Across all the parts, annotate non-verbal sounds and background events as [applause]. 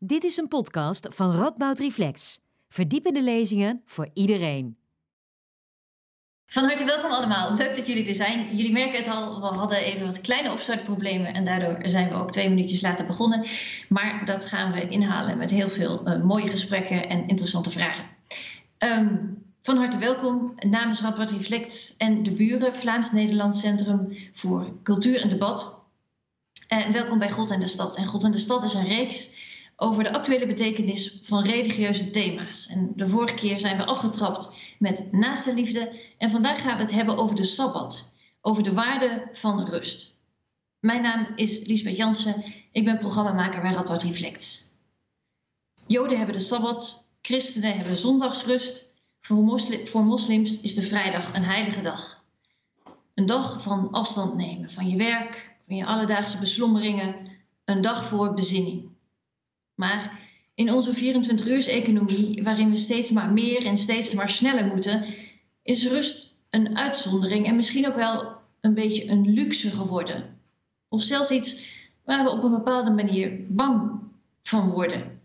Dit is een podcast van Radboud Reflex. Verdiepende lezingen voor iedereen. Van harte welkom allemaal. Leuk dat jullie er zijn. Jullie merken het al, we hadden even wat kleine opstartproblemen en daardoor zijn we ook twee minuutjes later begonnen. Maar dat gaan we inhalen met heel veel uh, mooie gesprekken en interessante vragen. Um, van harte welkom namens Radboud Reflect en de buren, Vlaams-Nederlands Centrum voor Cultuur en Debat. En welkom bij God en de Stad. En God en de Stad is een reeks over de actuele betekenis van religieuze thema's. En de vorige keer zijn we afgetrapt met naaste liefde. En vandaag gaan we het hebben over de Sabbat, over de waarde van rust. Mijn naam is Liesbeth Jansen, ik ben programmamaker bij Radboud Reflects. Joden hebben de Sabbat, christenen hebben zondagsrust. Voor, moslim, voor moslims is de vrijdag een heilige dag. Een dag van afstand nemen van je werk, van je alledaagse beslommeringen, een dag voor bezinning. Maar in onze 24-uurs-economie, waarin we steeds maar meer en steeds maar sneller moeten, is rust een uitzondering en misschien ook wel een beetje een luxe geworden. Of zelfs iets waar we op een bepaalde manier bang van worden.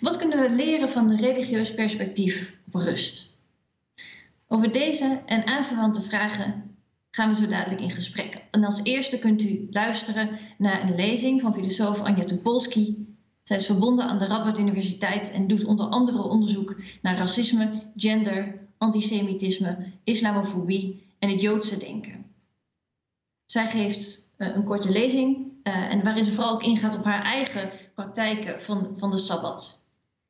Wat kunnen we leren van een religieus perspectief op rust? Over deze en aanverwante vragen gaan we zo dadelijk in gesprek. En als eerste kunt u luisteren naar een lezing van filosoof Anja Tupolski zij is verbonden aan de Radboud Universiteit en doet onder andere onderzoek naar racisme, gender, antisemitisme, islamofobie en het Joodse denken. Zij geeft uh, een korte lezing uh, en waarin ze vooral ook ingaat op haar eigen praktijken van, van de Sabbat.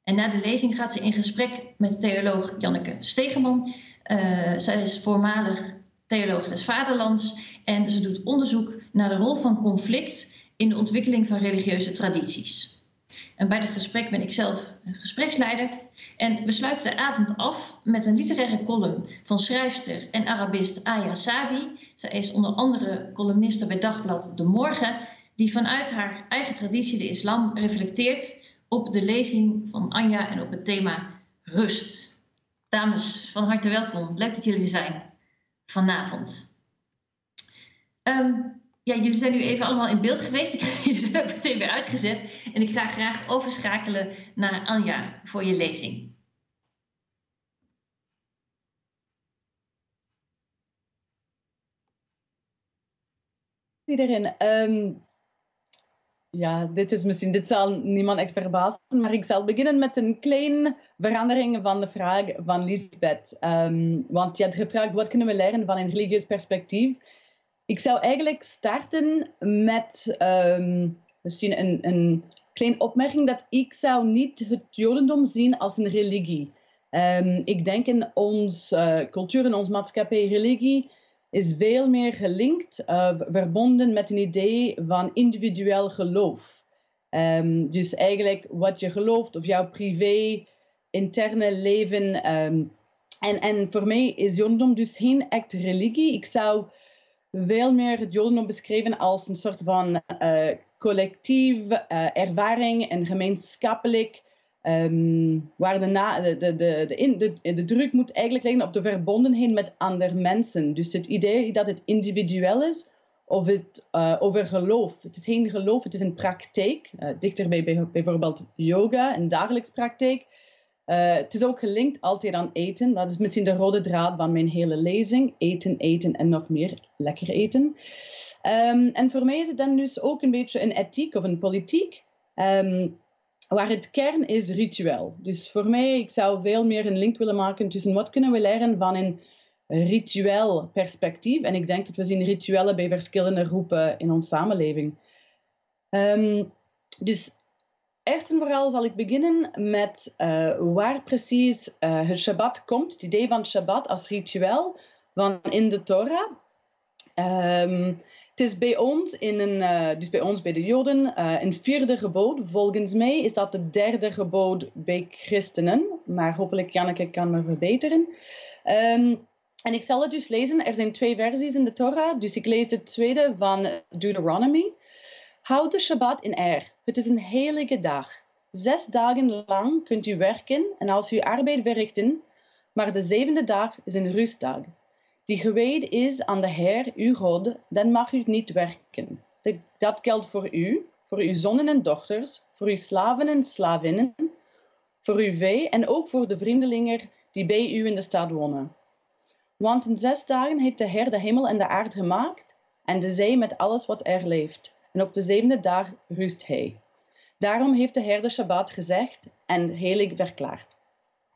En na de lezing gaat ze in gesprek met theoloog Janneke Stegeman. Uh, zij is voormalig theoloog des Vaderlands en ze doet onderzoek naar de rol van conflict in de ontwikkeling van religieuze tradities. En bij dit gesprek ben ik zelf gespreksleider. En we sluiten de avond af met een literaire column van schrijfster en Arabist Aya Sabi. Zij is onder andere columniste bij Dagblad De Morgen, die vanuit haar eigen traditie, de islam, reflecteert op de lezing van Anja en op het thema rust. Dames, van harte welkom. Leuk dat jullie zijn vanavond. Um, ja, jullie zijn nu even allemaal in beeld geweest. Ik [laughs] heb jullie meteen weer uitgezet. En ik ga graag overschakelen naar Anja voor je lezing. Iedereen. Um, ja, dit is misschien, dit zal niemand echt verbazen, maar ik zal beginnen met een kleine verandering van de vraag van Lisbeth. Um, want je hebt gevraagd, wat kunnen we leren van een religieus perspectief? Ik zou eigenlijk starten met um, misschien een, een kleine opmerking dat ik zou niet het Jodendom zien als een religie. Um, ik denk in onze uh, cultuur, in onze maatschappij, religie is veel meer gelinkt, uh, verbonden met een idee van individueel geloof. Um, dus eigenlijk wat je gelooft of jouw privé, interne leven. En, en voor mij is Jodendom dus geen echt religie. Ik zou veel meer het Jodendom beschreven als een soort van uh, collectief uh, ervaring en gemeenschappelijk. Um, waar de, na, de, de, de, de, de, druk moet eigenlijk liggen op de verbondenheid met andere mensen. Dus het idee dat het individueel is of het uh, over geloof. Het is geen geloof, het is een praktijk. dichter bij bijvoorbeeld yoga, een dagelijks praktijk. Het is ook gelinkt altijd aan eten. Dat is misschien de rode draad van mijn hele lezing. Eten, eten en nog meer lekker eten. Um, en voor mij is het dan dus ook een beetje een ethiek of een politiek. Um, waar het kern is ritueel. Dus voor mij, ik zou veel meer een link willen maken tussen wat kunnen we leren van een ritueel perspectief. En ik denk dat we zien rituelen bij verschillende groepen in onze samenleving. Um, dus Eerst en vooral zal ik beginnen met uh, waar precies uh, het Shabbat komt, het idee van Shabbat als ritueel van in de Torah. Um, het is bij ons, in een, uh, dus bij ons bij de Joden, een vierde gebod. Volgens mij is dat het derde gebod bij christenen, maar hopelijk Janneke kan me verbeteren. Um, en ik zal het dus lezen. Er zijn twee versies in de Torah, dus ik lees de tweede van Deuteronomy. Houd de Shabbat in eer. Het is een heilige dag. Zes dagen lang kunt u werken en als u arbeid verrichten, maar de zevende dag is een rustdag. Die gewijd is aan de Heer, uw God, dan mag u niet werken. Dat geldt voor u, voor uw zonen en dochters, voor uw slaven en slavinnen, voor uw vee en ook voor de vreemdelingen die bij u in de stad wonen. Want in zes dagen heeft de Heer de hemel en de aarde gemaakt en de zee met alles wat er leeft. En op de zevende dag rust hij. Daarom heeft de Heer de Shabbat gezegd en heilig verklaard.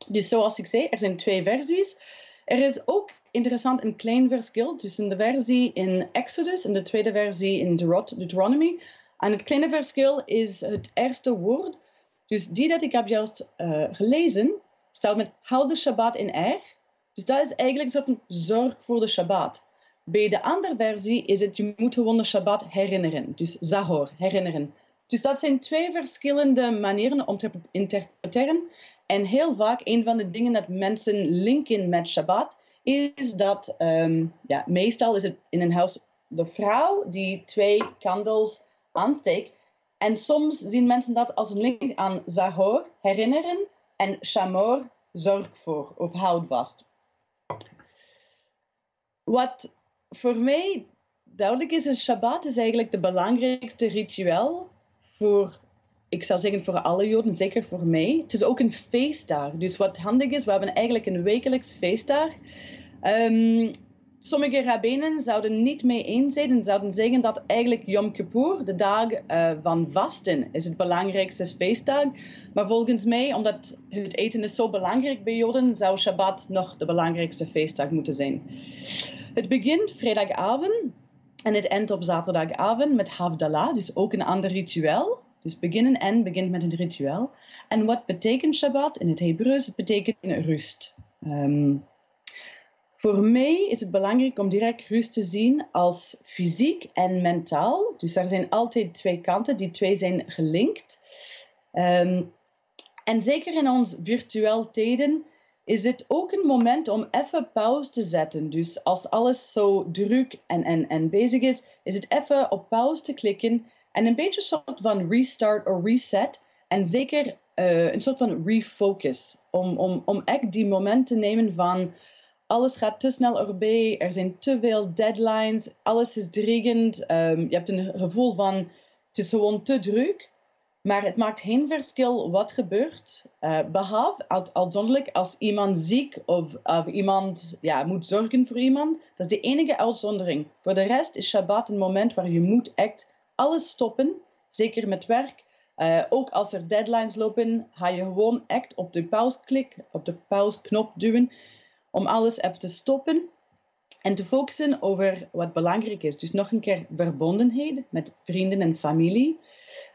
Dus zoals ik zei, er zijn twee versies. Er is ook interessant een klein verschil tussen de versie in Exodus en de tweede versie in Deuteronomy. En het kleine verschil is het eerste woord. Dus die dat ik heb juist uh, gelezen, staat met houd de Shabbat in er. Dus dat is eigenlijk een soort zorg voor de Shabbat. Bij de andere versie is het je moet gewoon de Shabbat herinneren. Dus zahor, herinneren. Dus dat zijn twee verschillende manieren om te interpreteren. En heel vaak, een van de dingen dat mensen linken met Shabbat, is dat um, ja, meestal is het in een huis de vrouw die twee kandels aansteekt. En soms zien mensen dat als een link aan Zahor, herinneren, en Shamor, zorg voor of houd vast. Wat voor mij duidelijk is, is Shabbat is eigenlijk de belangrijkste ritueel voor ik zou zeggen voor alle Joden, zeker voor mij. Het is ook een feestdag. Dus wat handig is, we hebben eigenlijk een wekelijks feestdag. Um, sommige rabbinen zouden niet mee eens zijn en zouden zeggen dat eigenlijk Yom Kippur, de dag uh, van vasten, is het belangrijkste feestdag. Maar volgens mij, omdat het eten is zo belangrijk bij Joden, zou Shabbat nog de belangrijkste feestdag moeten zijn. Het begint vrijdagavond en het eindigt op zaterdagavond met Havdalah, dus ook een ander ritueel. Dus beginnen en begint met een ritueel. En wat betekent Shabbat in het Hebreeuws? Het betekent rust. Um, voor mij is het belangrijk om direct rust te zien als fysiek en mentaal. Dus er zijn altijd twee kanten, die twee zijn gelinkt. Um, en zeker in ons virtueel tijden is het ook een moment om even pauze te zetten. Dus als alles zo druk en, en, en bezig is, is het even op pauze te klikken en een beetje een soort van restart of reset. En zeker uh, een soort van refocus. Om, om, om echt die moment te nemen van alles gaat te snel erbij, er zijn te veel deadlines, alles is dringend. Um, je hebt een gevoel van het is gewoon te druk. Maar het maakt geen verschil wat gebeurt, uh, behalve uitzonderlijk als iemand ziek of, of iemand ja, moet zorgen voor iemand. Dat is de enige uitzondering. Voor de rest is Shabbat een moment waar je moet echt alles stoppen, zeker met werk. Uh, ook als er deadlines lopen, ga je gewoon echt op de pauzeklik, op de pauzeknop duwen, om alles even te stoppen en te focussen over wat belangrijk is. Dus nog een keer verbondenheid met vrienden en familie.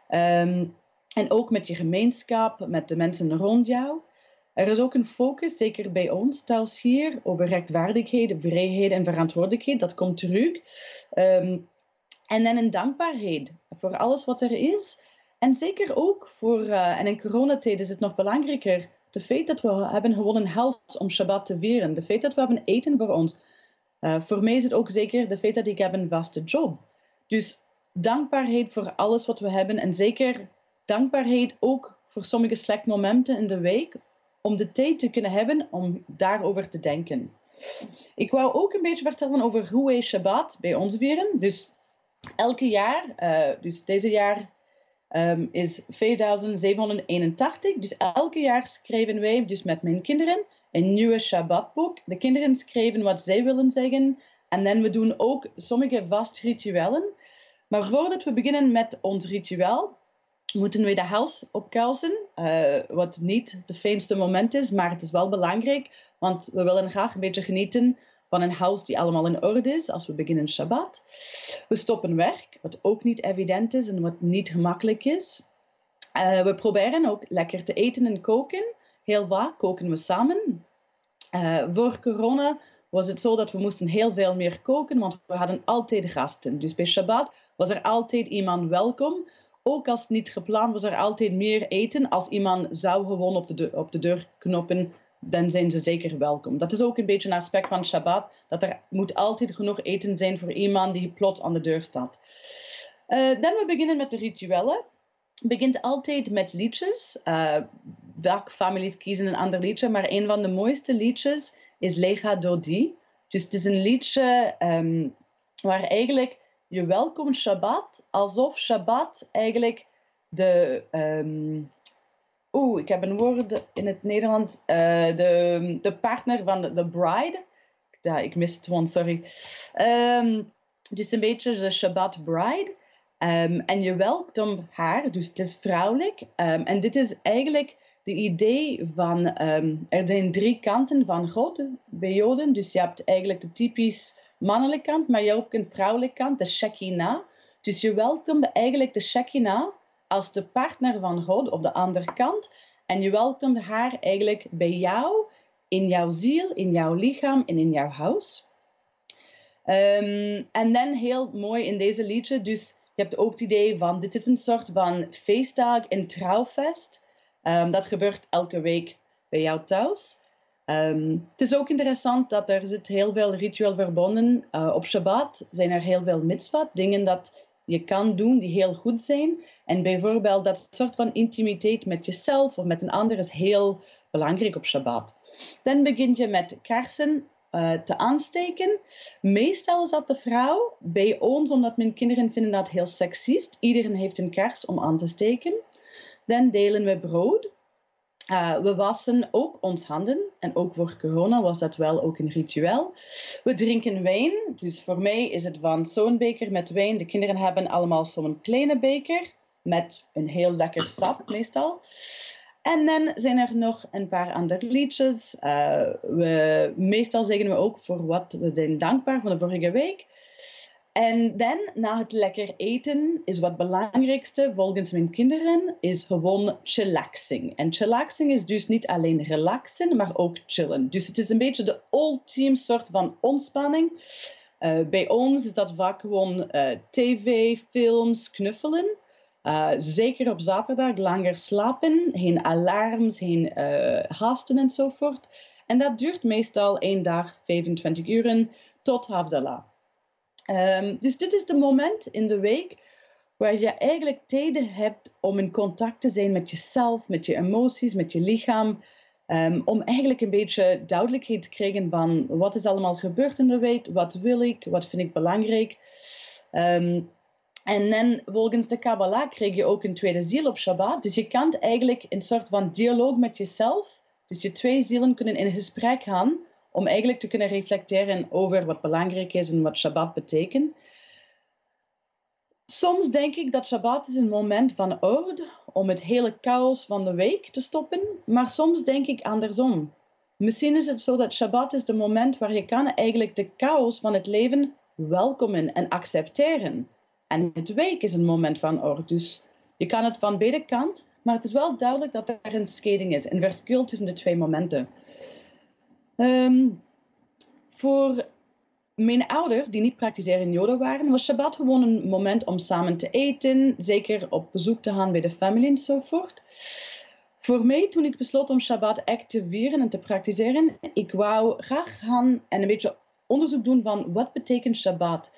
Um, en ook met je gemeenschap, met de mensen rond jou. Er is ook een focus, zeker bij ons thuis hier, over rechtvaardigheid, vrijheid en verantwoordelijkheid. Dat komt terug. Um, en dan een dankbaarheid voor alles wat er is. En zeker ook voor, uh, en in coronatijd is het nog belangrijker, de feit dat we hebben gewoon een huis om Shabbat te vieren. De feit dat we hebben eten voor ons. Uh, voor mij is het ook zeker de feit dat ik heb een vaste job. Dus dankbaarheid voor alles wat we hebben. En zeker dankbaarheid ook voor sommige slechte momenten in de week. Om de tijd te kunnen hebben om daarover te denken. Ik wou ook een beetje vertellen over hoe wij Shabbat bij ons vieren. Dus elke jaar, uh, dus deze jaar um, is 5781. Dus elke jaar schrijven wij, dus met mijn kinderen, een nieuwe Shabbatboek. De kinderen schrijven wat zij willen zeggen. En dan we doen ook sommige vast rituelen. Maar voordat we beginnen met ons ritueel, moeten we de huis opkuisen. Uh, wat niet de fijnste moment is, maar het is wel belangrijk. Want we willen graag een beetje genieten van een huis die allemaal in orde is als we beginnen Shabbat. We stoppen werk, wat ook niet evident is en wat niet gemakkelijk is. Uh, we proberen ook lekker te eten en koken. Heel vaak koken we samen. Uh, voor corona was het zo dat we moesten heel veel meer koken, want we hadden altijd gasten. Dus bij Shabbat was er altijd iemand welkom. Ook als het niet gepland was er altijd meer eten. Als iemand zou gewoon op de, deur, op de deur knoppen dan zijn ze zeker welkom. Dat is ook een beetje een aspect van Shabbat, dat er moet altijd genoeg eten zijn voor iemand die plots aan de deur staat. Uh, dan we beginnen met de rituelen. Begint altijd met liedjes. Uh, welke families kiezen een ander liedje, maar een van de mooiste liedjes is Lega Dodi. Dus het is een liedje um, waar eigenlijk je welkomt Shabbat alsof Shabbat eigenlijk de. Um, Oeh, ik heb een woord in het Nederlands. Uh, de, de partner van de, de bride. Ja, ik mis het gewoon, sorry. Um, dus een beetje de Shabbat bride. Um, en je welkomt haar, dus het is vrouwelijk. Um, en dit is eigenlijk de idee van, er zijn drie kanten van God bij Joden. Dus je hebt eigenlijk de typisch mannelijke kant, maar je hebt ook een vrouwelijke kant, de Shekinah. Dus je welkomt eigenlijk de Shekinah als de partner van God op de andere kant. En je welkomt haar eigenlijk bij jou, in jouw ziel, in jouw lichaam en in jouw huis. Um, en dan heel mooi in deze liedje, dus je hebt ook het idee van dit is een soort van feestdag, een trouwfest. Um, dat gebeurt elke week bij jou thuis. Um, het is ook interessant dat er zit heel veel ritueel verbonden. Uh, op Shabbat zijn er heel veel mitzvot, dingen dat je kan doen die heel goed zijn. En bijvoorbeeld dat soort van intimiteit met jezelf of met een ander is heel belangrijk op Shabbat. Dan begin je met kaarsen uh, te aansteken. Meestal is dat de vrouw. Bij ons, omdat mijn kinderen vinden dat heel seksist. Iedereen heeft een kaars om aan te steken. Dan delen we brood. Uh, we wassen ook ons handen. En ook voor corona was dat wel ook een ritueel. We drinken wijn. Dus voor mij is het van zo'n beker met wijn. De kinderen hebben allemaal zo'n kleine beker. Met een heel lekker sap meestal. En dan zijn er nog een paar andere liedjes. Uh, we, meestal zeggen we ook voor wat we zijn dankbaar van de vorige week. En dan, na het lekker eten, is wat belangrijkste volgens mijn kinderen, is gewoon chillaxing. En chillaxing is dus niet alleen relaxen, maar ook chillen. Dus het is een beetje de ultieme soort van ontspanning. Uh, bij ons is dat vaak gewoon uh, tv, films, knuffelen. Uh, zeker op zaterdag langer slapen, geen alarms, geen haasten enzovoort. En dat duurt meestal één dag, 25 uren, tot Havdalah. Um, dus dit is de moment in de week waar je eigenlijk tijden hebt om in contact te zijn met jezelf, met je emoties, met je lichaam. Um, om eigenlijk een beetje duidelijkheid te krijgen van wat is allemaal gebeurd in de week, wat wil ik, wat vind ik belangrijk. Um, en dan volgens de Kabbalah krijg je ook een tweede ziel op Shabbat. Dus je kan eigenlijk een soort van dialoog met jezelf. Dus je twee zielen kunnen in gesprek gaan om eigenlijk te kunnen reflecteren over wat belangrijk is en wat Shabbat betekent. Soms denk ik dat Shabbat is een moment van orde om het hele chaos van de week te stoppen, maar soms denk ik andersom. Misschien is het zo dat Shabbat is het moment waar je kan eigenlijk de chaos van het leven welkomen en accepteren. En het week is een moment van orde. Dus je kan het van beide kanten, maar het is wel duidelijk dat er een scheiding is, een verschil tussen de twee momenten. Um, voor mijn ouders, die niet praktiserend Joden waren, was Shabbat gewoon een moment om samen te eten, zeker op bezoek te gaan bij de familie enzovoort. Voor mij, toen ik besloot om Shabbat echt te vieren en te praktiseren, ik wou graag gaan en een beetje onderzoek doen van wat betekent Shabbat.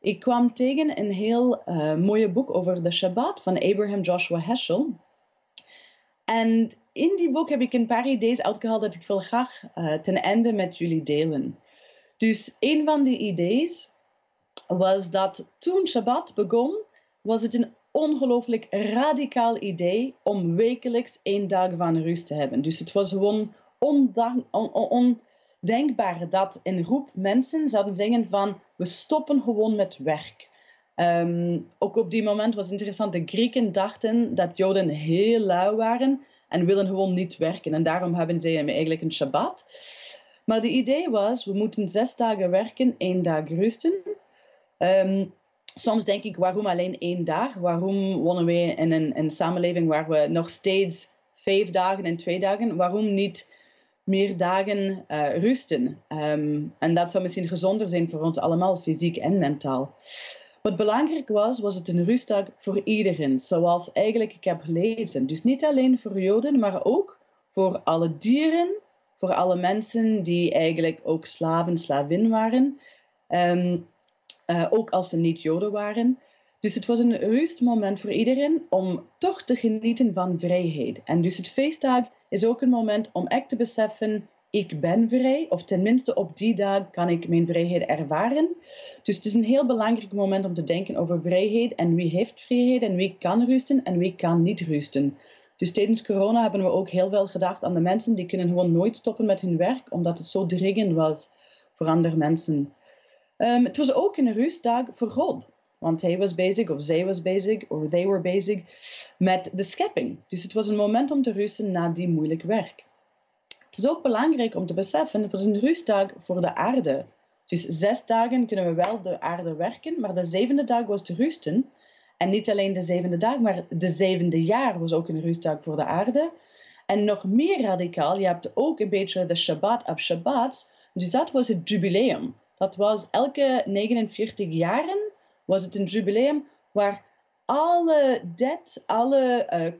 Ik kwam tegen een heel uh, mooie boek over de Shabbat van Abraham Joshua Heschel. En in die boek heb ik een paar ideeën uitgehaald dat ik wil graag uh, ten einde met jullie delen. Dus een van die ideeën was dat toen Shabbat begon, was het een ongelooflijk radicaal idee om wekelijks één dag van rust te hebben. Dus het was gewoon ondank, on, on, denkbaar dat een groep mensen zouden zeggen van we stoppen gewoon met werk. Um, ook op die moment was het interessant, de Grieken dachten dat Joden heel lui waren en willen gewoon niet werken. En daarom hebben ze eigenlijk een Shabbat. Maar de idee was, we moeten zes dagen werken, één dag rusten. Um, soms denk ik, waarom alleen één dag? Waarom wonen we in een, een samenleving waar we nog steeds vijf dagen en twee dagen? Waarom niet meer dagen uh, rusten. Um, en dat zou misschien gezonder zijn voor ons allemaal, fysiek en mentaal. Wat belangrijk was, was het een rustdag voor iedereen, zoals eigenlijk ik heb gelezen. Dus niet alleen voor Joden, maar ook voor alle dieren, voor alle mensen die eigenlijk ook slaven, slavin waren, um, uh, ook als ze niet Joden waren. Dus het was een rustmoment voor iedereen om toch te genieten van vrijheid. En dus het feestdag is ook een moment om echt te beseffen, ik ben vrij, of tenminste op die dag kan ik mijn vrijheid ervaren. Dus het is een heel belangrijk moment om te denken over vrijheid en wie heeft vrijheid en wie kan rusten en wie kan niet rusten. Dus tijdens corona hebben we ook heel veel gedacht aan de mensen die kunnen gewoon nooit stoppen met hun werk, omdat het zo dringend was voor andere mensen. Um, het was ook een rustdag voor God. Want hij was bezig, of zij was bezig, of they were bezig met de schepping. Dus het was een moment om te rusten na die moeilijk werk. Het is ook belangrijk om te beseffen, het was een rustdag voor de aarde. Dus zes dagen kunnen we wel de aarde werken, maar de zevende dag was te rusten. En niet alleen de zevende dag, maar de zevende jaar was ook een rustdag voor de aarde. En nog meer radicaal, je hebt ook een beetje de Shabbat of Shabbats. Dus dat was het jubileum. Dat was elke 49 jaren was het een jubileum waar alle debt, alle, uh,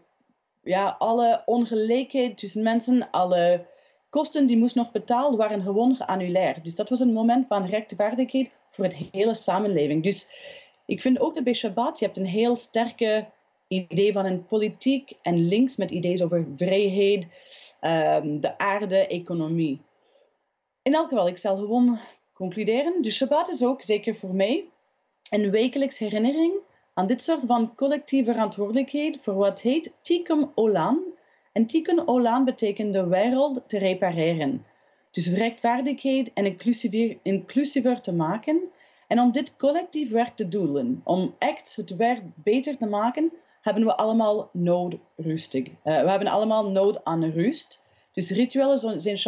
ja, alle ongelijkheid tussen mensen, alle kosten die moest nog betaald waren gewoon geannuleerd. Dus dat was een moment van rechtvaardigheid voor het hele samenleving. Dus ik vind ook dat bij Shabbat, je hebt een heel sterke idee van een politiek en links met ideeën over vrijheid, um, de aarde, economie. In elk geval, ik zal gewoon concluderen. Dus Shabbat is ook zeker voor mij een wekelijks herinnering aan dit soort van collectieve verantwoordelijkheid voor wat heet Tikkun Olam. En Tikkun betekent de wereld te repareren. Dus rechtvaardigheid en inclusiever, inclusiever te maken. En om dit collectief werk te doen, om echt het werk beter te maken, hebben we allemaal nood rustig. Uh, we hebben allemaal nood aan rust. Dus rituelen zijn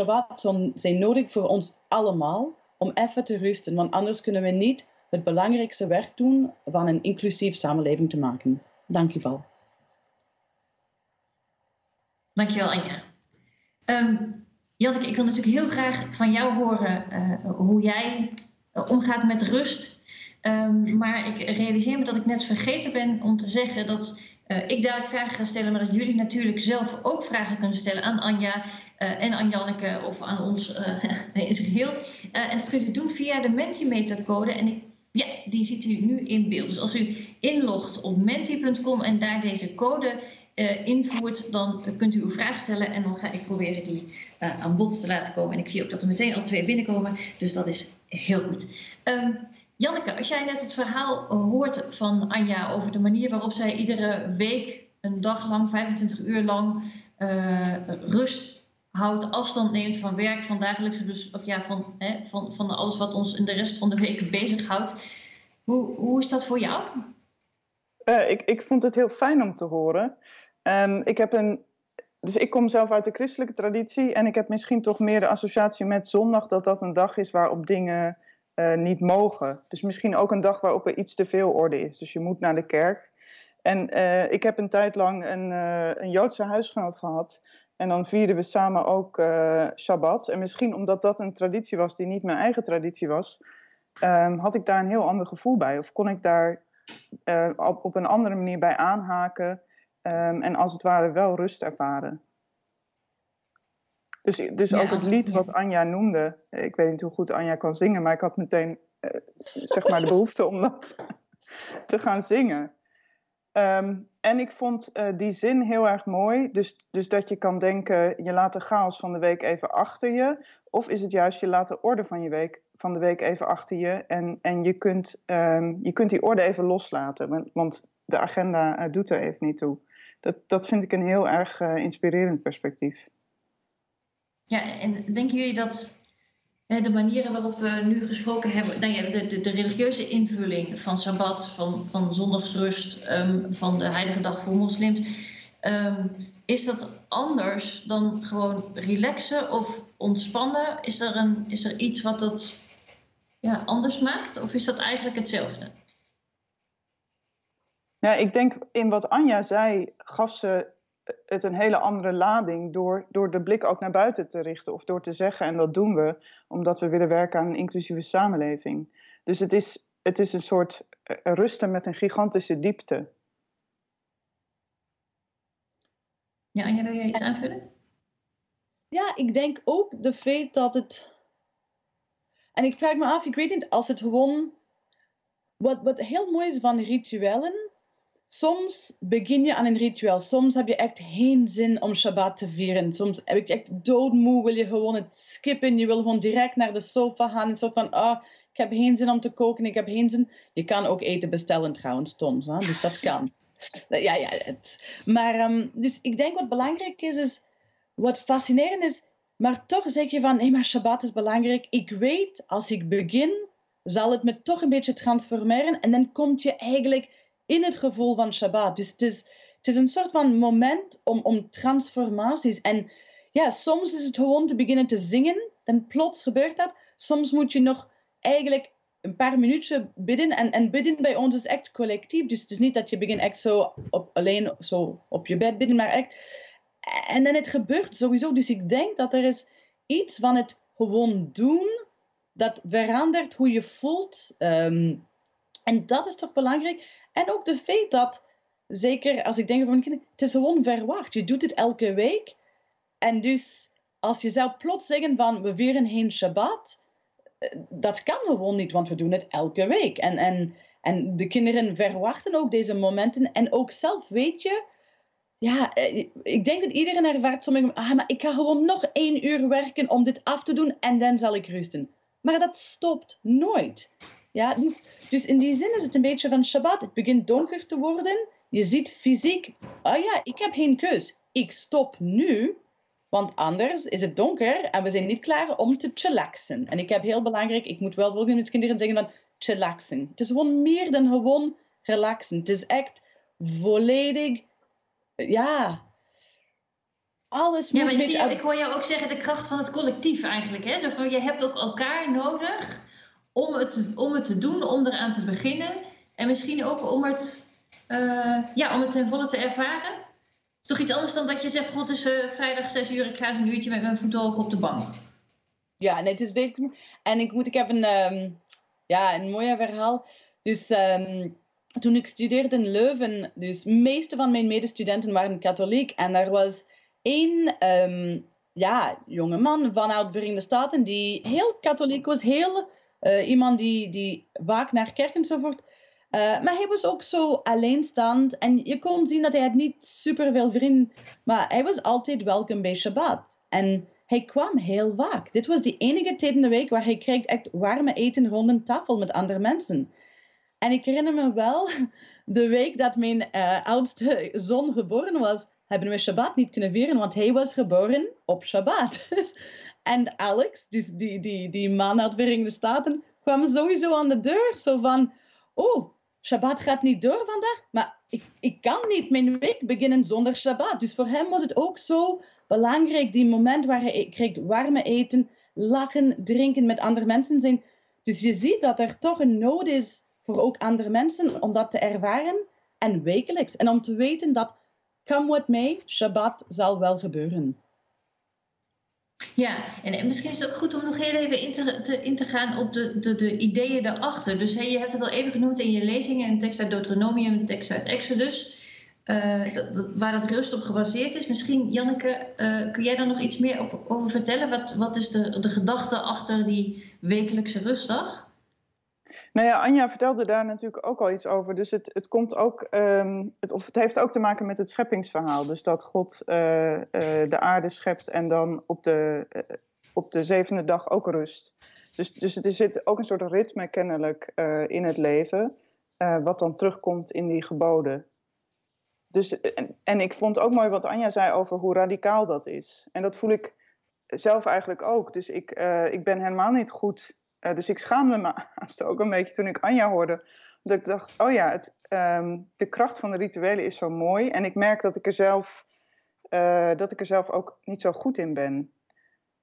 zijn nodig voor ons allemaal om even te rusten, want anders kunnen we niet het belangrijkste werk doen van een inclusief samenleving te maken. Dank je wel. Dankjewel Anja. Um, Janneke, ik wil natuurlijk heel graag van jou horen uh, hoe jij uh, omgaat met rust. Um, maar ik realiseer me dat ik net vergeten ben om te zeggen dat uh, ik dadelijk vragen ga stellen, maar dat jullie natuurlijk zelf ook vragen kunnen stellen aan Anja en aan Janneke of aan ons [laughs] in zijn geheel. en dat kunt u doen via de Mentimeter code. En ja, die ziet u nu in beeld. Dus als u inlogt op menti.com en daar deze code uh, invoert, dan kunt u uw vraag stellen en dan ga ik proberen die uh, aan bod te laten komen. En ik zie ook dat er meteen al twee binnenkomen, dus dat is heel goed. Um, Janneke, als jij net het verhaal hoort van Anja over de manier waarop zij iedere week een dag lang, 25 uur lang, uh, rust houdt, afstand neemt van werk, van dagelijkse, dus, of ja, van, hè, van, van alles wat ons in de rest van de week bezighoudt. Hoe, hoe is dat voor jou? Uh, ik, ik vond het heel fijn om te horen. Um, ik heb een, dus ik kom zelf uit de christelijke traditie en ik heb misschien toch meer de associatie met zondag dat dat een dag is waarop dingen uh, niet mogen. Dus misschien ook een dag waarop er iets te veel orde is. Dus je moet naar de kerk. En uh, ik heb een tijd lang een, een Joodse huisgenoot gehad en dan vierden we samen ook Shabbat. En misschien omdat dat een traditie was die niet mijn eigen traditie was, um, had ik daar een heel ander gevoel bij. Of kon ik daar uh, op, op, een andere manier bij aanhaken um, en als het ware wel rust ervaren. Dus, dus ja, ook het lied wat Anja noemde, ik weet niet hoe goed Anja kan zingen, maar ik had meteen uh, zeg maar de behoefte om dat [laughs] te gaan zingen. Um, en ik vond uh, die zin heel erg mooi. Dus, dus dat je kan denken, je laat de chaos van de week even achter je. Of is het juist, je laat de orde van, je week, van de week even achter je. En, en je, kunt, um, je kunt die orde even loslaten. Want de agenda uh, doet er even niet toe. Dat, dat vind ik een heel erg uh, inspirerend perspectief. Ja, en denken jullie dat de manieren waarop we nu gesproken hebben, nou ja, de, de, religieuze invulling van Sabbat, van, van zondagsrust, um, van de heilige dag voor moslims, um, is dat anders dan gewoon relaxen of ontspannen? Is er, een, is er iets wat dat ja, anders maakt of is dat eigenlijk hetzelfde? Ja, ik denk in wat Anja zei, gaf ze het een hele andere lading door, door de blik ook naar buiten te richten. Of door te zeggen, en dat doen we, omdat we willen werken aan een inclusieve samenleving. Dus het is, het is een soort eh, rusten met een gigantische diepte. Ja, Anja, wil jij iets aanvullen? Ja, ik denk ook de feit dat het. En ik vraag me af, ik weet niet, als het gewoon. Wat, wat heel mooi is van rituelen, soms begin je aan een ritueel. Soms heb je echt geen zin om Shabbat te vieren. Soms heb ik echt doodmoe, wil je gewoon het skippen. Je wil gewoon direct naar de sofa gaan. Soort van, ah, ik heb geen zin om te koken, ik heb geen zin. Je kan ook eten bestellen trouwens, Toms. Hè? Dus dat kan. [laughs] ja, ja. Het. Maar, ehm, dus ik denk wat belangrijk is, is, wat fascinerend is, maar toch zeg je van, hé, maar Shabbat is belangrijk. Ik weet, als ik begin, zal het me toch een beetje transformeren. En dan kom je eigenlijk in het gevoel van Shabbat. Dus het is, het is een soort van moment om, om transformaties. En ja, soms is het gewoon te beginnen te zingen. Dan plots gebeurt dat. Soms moet je nog eigenlijk een paar minuutjes bidden. En, en bidden bij ons is echt collectief. Dus het is niet dat je begint echt zo op, alleen zo op je bed bidden, maar echt... En dan het gebeurt sowieso. Dus ik denk dat er is iets van het gewoon doen dat verandert hoe je voelt. Ehm, en dat is toch belangrijk. En ook de feit dat, zeker als ik denk mijn kinderen, het is gewoon verwacht. Je doet het elke week. En dus als je zou plots zeggen van we vieren geen Shabbat, eh, dat kan gewoon niet, want we doen het elke week. En, en, en de kinderen verwachten ook deze momenten. En ook zelf weet je, ja, eh, ik denk dat iedereen ervaart sommige, ah, maar ik ga gewoon nog één uur werken om dit af te doen en dan zal ik rusten. Maar dat stopt nooit. Ja, dus, dus in die zin is het een beetje van Shabbat. Het begint donker te worden. Je ziet fysiek, ah oh ja, ik heb geen keus. Ik stop nu, want anders is het donker en we zijn niet klaar om te chillaxen. En ik heb heel belangrijk, ik moet wel volgens met kinderen zeggen van chillaxen. Het is gewoon meer dan gewoon relaxen. Het is echt volledig, ja, alles ja, maar zie, ik hoor jou ook zeggen de kracht van het collectief eigenlijk. Hè? Zo van, je hebt ook elkaar nodig om het, om het te doen, om eraan te beginnen. En misschien ook om het, uh, ja, om het ten volle te ervaren. Is toch iets anders dan dat je zegt, god, is uh, vrijdag 6 uur, ik ga eens een uurtje met mijn hoog op de bank. Ja, nee, het is beter. En ik moet, ik heb een, um, ja, een mooi verhaal. Dus um, toen ik studeerde in Leuven, dus de meeste van mijn medestudenten waren katholiek. En er was één um, ja, jonge man vanuit de Verenigde Staten die heel katholiek was, heel uh, iemand die, die vaak naar kerk enzovoort. Uh, maar hij was ook zo alleenstaand en je kon zien dat hij had niet super veel vrienden, maar hij was altijd welkom bij Shabbat. En hij kwam heel vaak. Dit was de enige tijd in de week waar hij kreeg echt warme eten rond een tafel met andere mensen. En ik herinner me wel, [laughs] de week dat mijn uh, oudste zoon geboren was, hebben we Shabbat niet kunnen vieren, want hij was geboren op Shabbat. [laughs] en Alex, dus die, die, die man uit de Verenigde Staten, kwam sowieso aan de deur. Zo van, oh, Shabbat gaat niet door vandaag, maar ik, ik kan niet mijn week beginnen zonder Shabbat. Dus voor hem was het ook zo belangrijk, die moment waar hij kreeg warme eten, lachen, drinken met andere mensen zijn. Dus je ziet dat er toch een nood is voor ook andere mensen om dat te ervaren en wekelijks. En om te weten dat come with me, Shabbat zal wel gebeuren. Ja, en, misschien is het ook goed om nog heel even in te, in te gaan op de, de, de ideeën daarachter. Dus je hebt het al even genoemd in je lezingen, een tekst uit Deuteronomium, een tekst uit Exodus, uh, dat, waar dat rust op gebaseerd is. Misschien, Janneke, uh, kun jij daar nog iets meer over vertellen? Wat, wat is de, de gedachte achter die wekelijkse rustdag? Nou ja, Anja vertelde daar natuurlijk ook al iets over. Dus het, het komt ook, um, het, of het heeft ook te maken met het scheppingsverhaal. Dus dat God uh, uh, de aarde schept en dan op de, uh, op de zevende dag ook rust. Dus, dus er zit ook een soort ritme kennelijk in het leven, wat dan terugkomt in die geboden. Dus, en, en ik vond ook mooi wat Anja zei over hoe radicaal dat is. En dat voel ik zelf eigenlijk ook. Dus ik, ik ben helemaal niet goed uh, dus ik schaamde me [laughs] ook een beetje toen ik Anja hoorde. Omdat ik dacht, oh ja, het, um, de kracht van de rituelen is zo mooi. En ik merk dat ik er zelf, uh, dat ik er zelf ook niet zo goed in ben.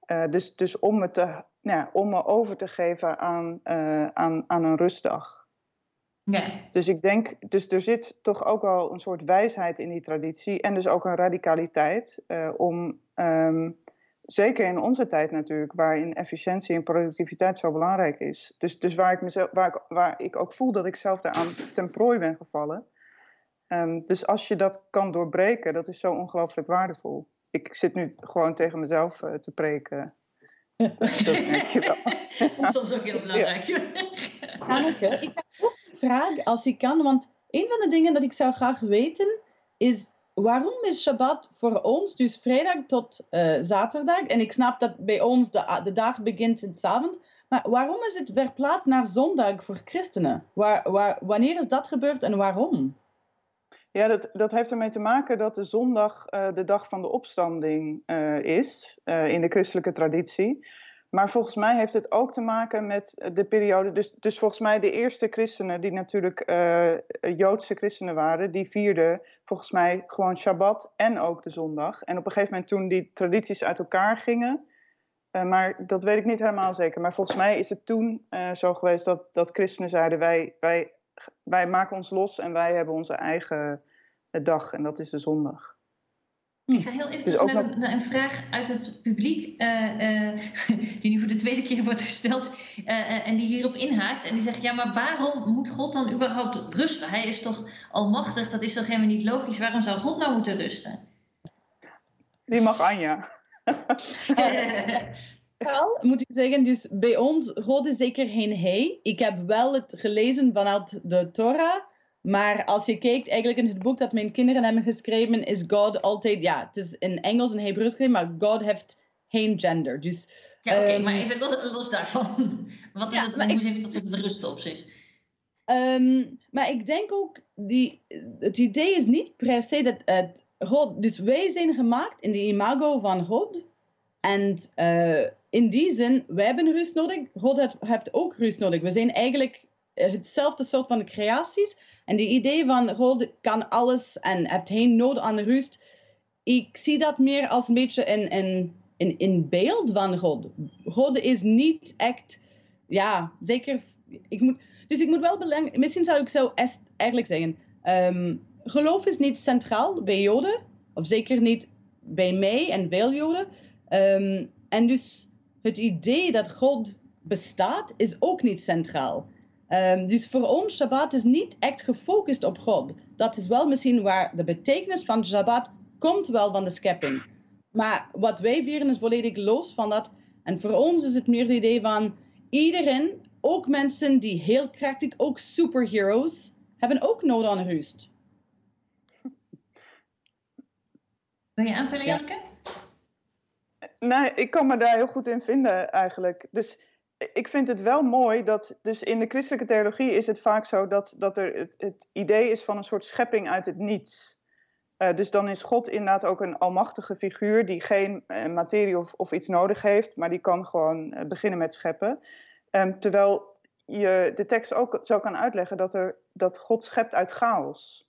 Uh, dus, dus om, me te, nou ja, om me over te geven aan, aan, aan een rustdag. Ja. Dus ik denk, dus er zit toch ook wel een soort wijsheid in die traditie. En dus ook een radicaliteit om... Um, zeker in onze tijd natuurlijk, waarin efficiëntie en productiviteit zo belangrijk is. Dus, dus waar, ik mezelf, waar, ik, waar ik ook voel dat ik zelf daaraan ten prooi ben gevallen. Um, dus als je dat kan doorbreken, dat is zo ongelooflijk waardevol. Ik zit nu gewoon tegen mezelf uh, te preken. [laughs] Dat, dat je wel. dat is soms ook heel belangrijk. Ja. [laughs] ik heb ook een vraag, als ik kan, want een van de dingen dat ik zou graag weten is waarom is Shabbat voor ons, dus vrijdag tot uh, zaterdag, en ik snap dat bij ons de, de dag begint in avond, maar waarom is het verplaatst naar zondag voor christenen? Waar, waar, wanneer is dat gebeurd en waarom? Ja, dat, dat heeft ermee te maken dat de zondag uh, de dag van de opstanding uh, is in de christelijke traditie. Maar volgens mij heeft het ook te maken met de periode. Dus, dus volgens mij de eerste christenen, die natuurlijk uh, Joodse christenen waren, die vierden volgens mij gewoon Shabbat en ook de zondag. En op een gegeven moment toen die tradities uit elkaar gingen. Uh, maar dat weet ik niet helemaal zeker. Maar volgens mij is het toen zo geweest dat, dat christenen zeiden: wij, wij, wij maken ons los en wij hebben onze eigen dag. En dat is de zondag. Ik ga heel even dus terug naar, naar, een vraag uit het publiek, uh, uh, [laughs] die nu voor de tweede keer wordt gesteld uh, en die hierop inhaakt. En die zegt, ja, maar waarom moet God dan überhaupt rusten? Hij is toch almachtig, dat is toch helemaal niet logisch? Waarom zou God nou moeten rusten? Die mag Anja. Wel, [laughs] moet ik zeggen, dus bij ons, God is zeker geen hij. Ik heb wel het gelezen vanuit de Torah. Maar als je kijkt, eigenlijk in het boek dat mijn kinderen hebben geschreven, is God altijd, ja, het is in Engels en Hebreeuws geschreven, maar God heeft geen gender. Dus, ja, oké, um, maar even los, los daarvan. [laughs] Wat is het, hoe heeft het, het rusten op zich? Um, maar ik denk ook, die, het idee is niet per se dat het God, dus wij zijn gemaakt in de imago van God. En uh, in die zin, wij hebben rust nodig. God heeft ook rust nodig. We zijn eigenlijk hetzelfde soort van creaties. En die idee van God kan alles en heeft geen nood aan rust. Ik zie dat meer als een beetje in beeld van God. God is niet echt, ja, zeker. Ik moet, dus ik moet wel belangrijk, misschien zou ik zo eigenlijk zeggen. Um, geloof is niet centraal bij Joden, of zeker niet bij mij en veel Joden. Um, en dus het idee dat God bestaat is ook niet centraal. Um, dus voor ons, Shabbat is niet echt gefocust op God. Dat is wel misschien waar de betekenis van Shabbat komt wel van de schepping. Maar wat wij vieren is volledig los van dat. En voor ons is het meer het idee van iedereen, ook mensen die heel krachtig, ook superheroes, hebben ook nood aan rust. Wil je aanvullen, Janneke? Ja. Nee, ik kan me daar heel goed in vinden eigenlijk. Dus ik vind het wel mooi dat, dus in de christelijke theologie is het vaak zo dat, dat er het, het idee is van een soort schepping uit het niets. Uh, dus dan is God inderdaad ook een almachtige figuur die geen uh, materie of, iets nodig heeft, maar die kan gewoon uh, beginnen met scheppen. Um, terwijl je de tekst ook zo kan uitleggen dat, er, dat God schept uit chaos.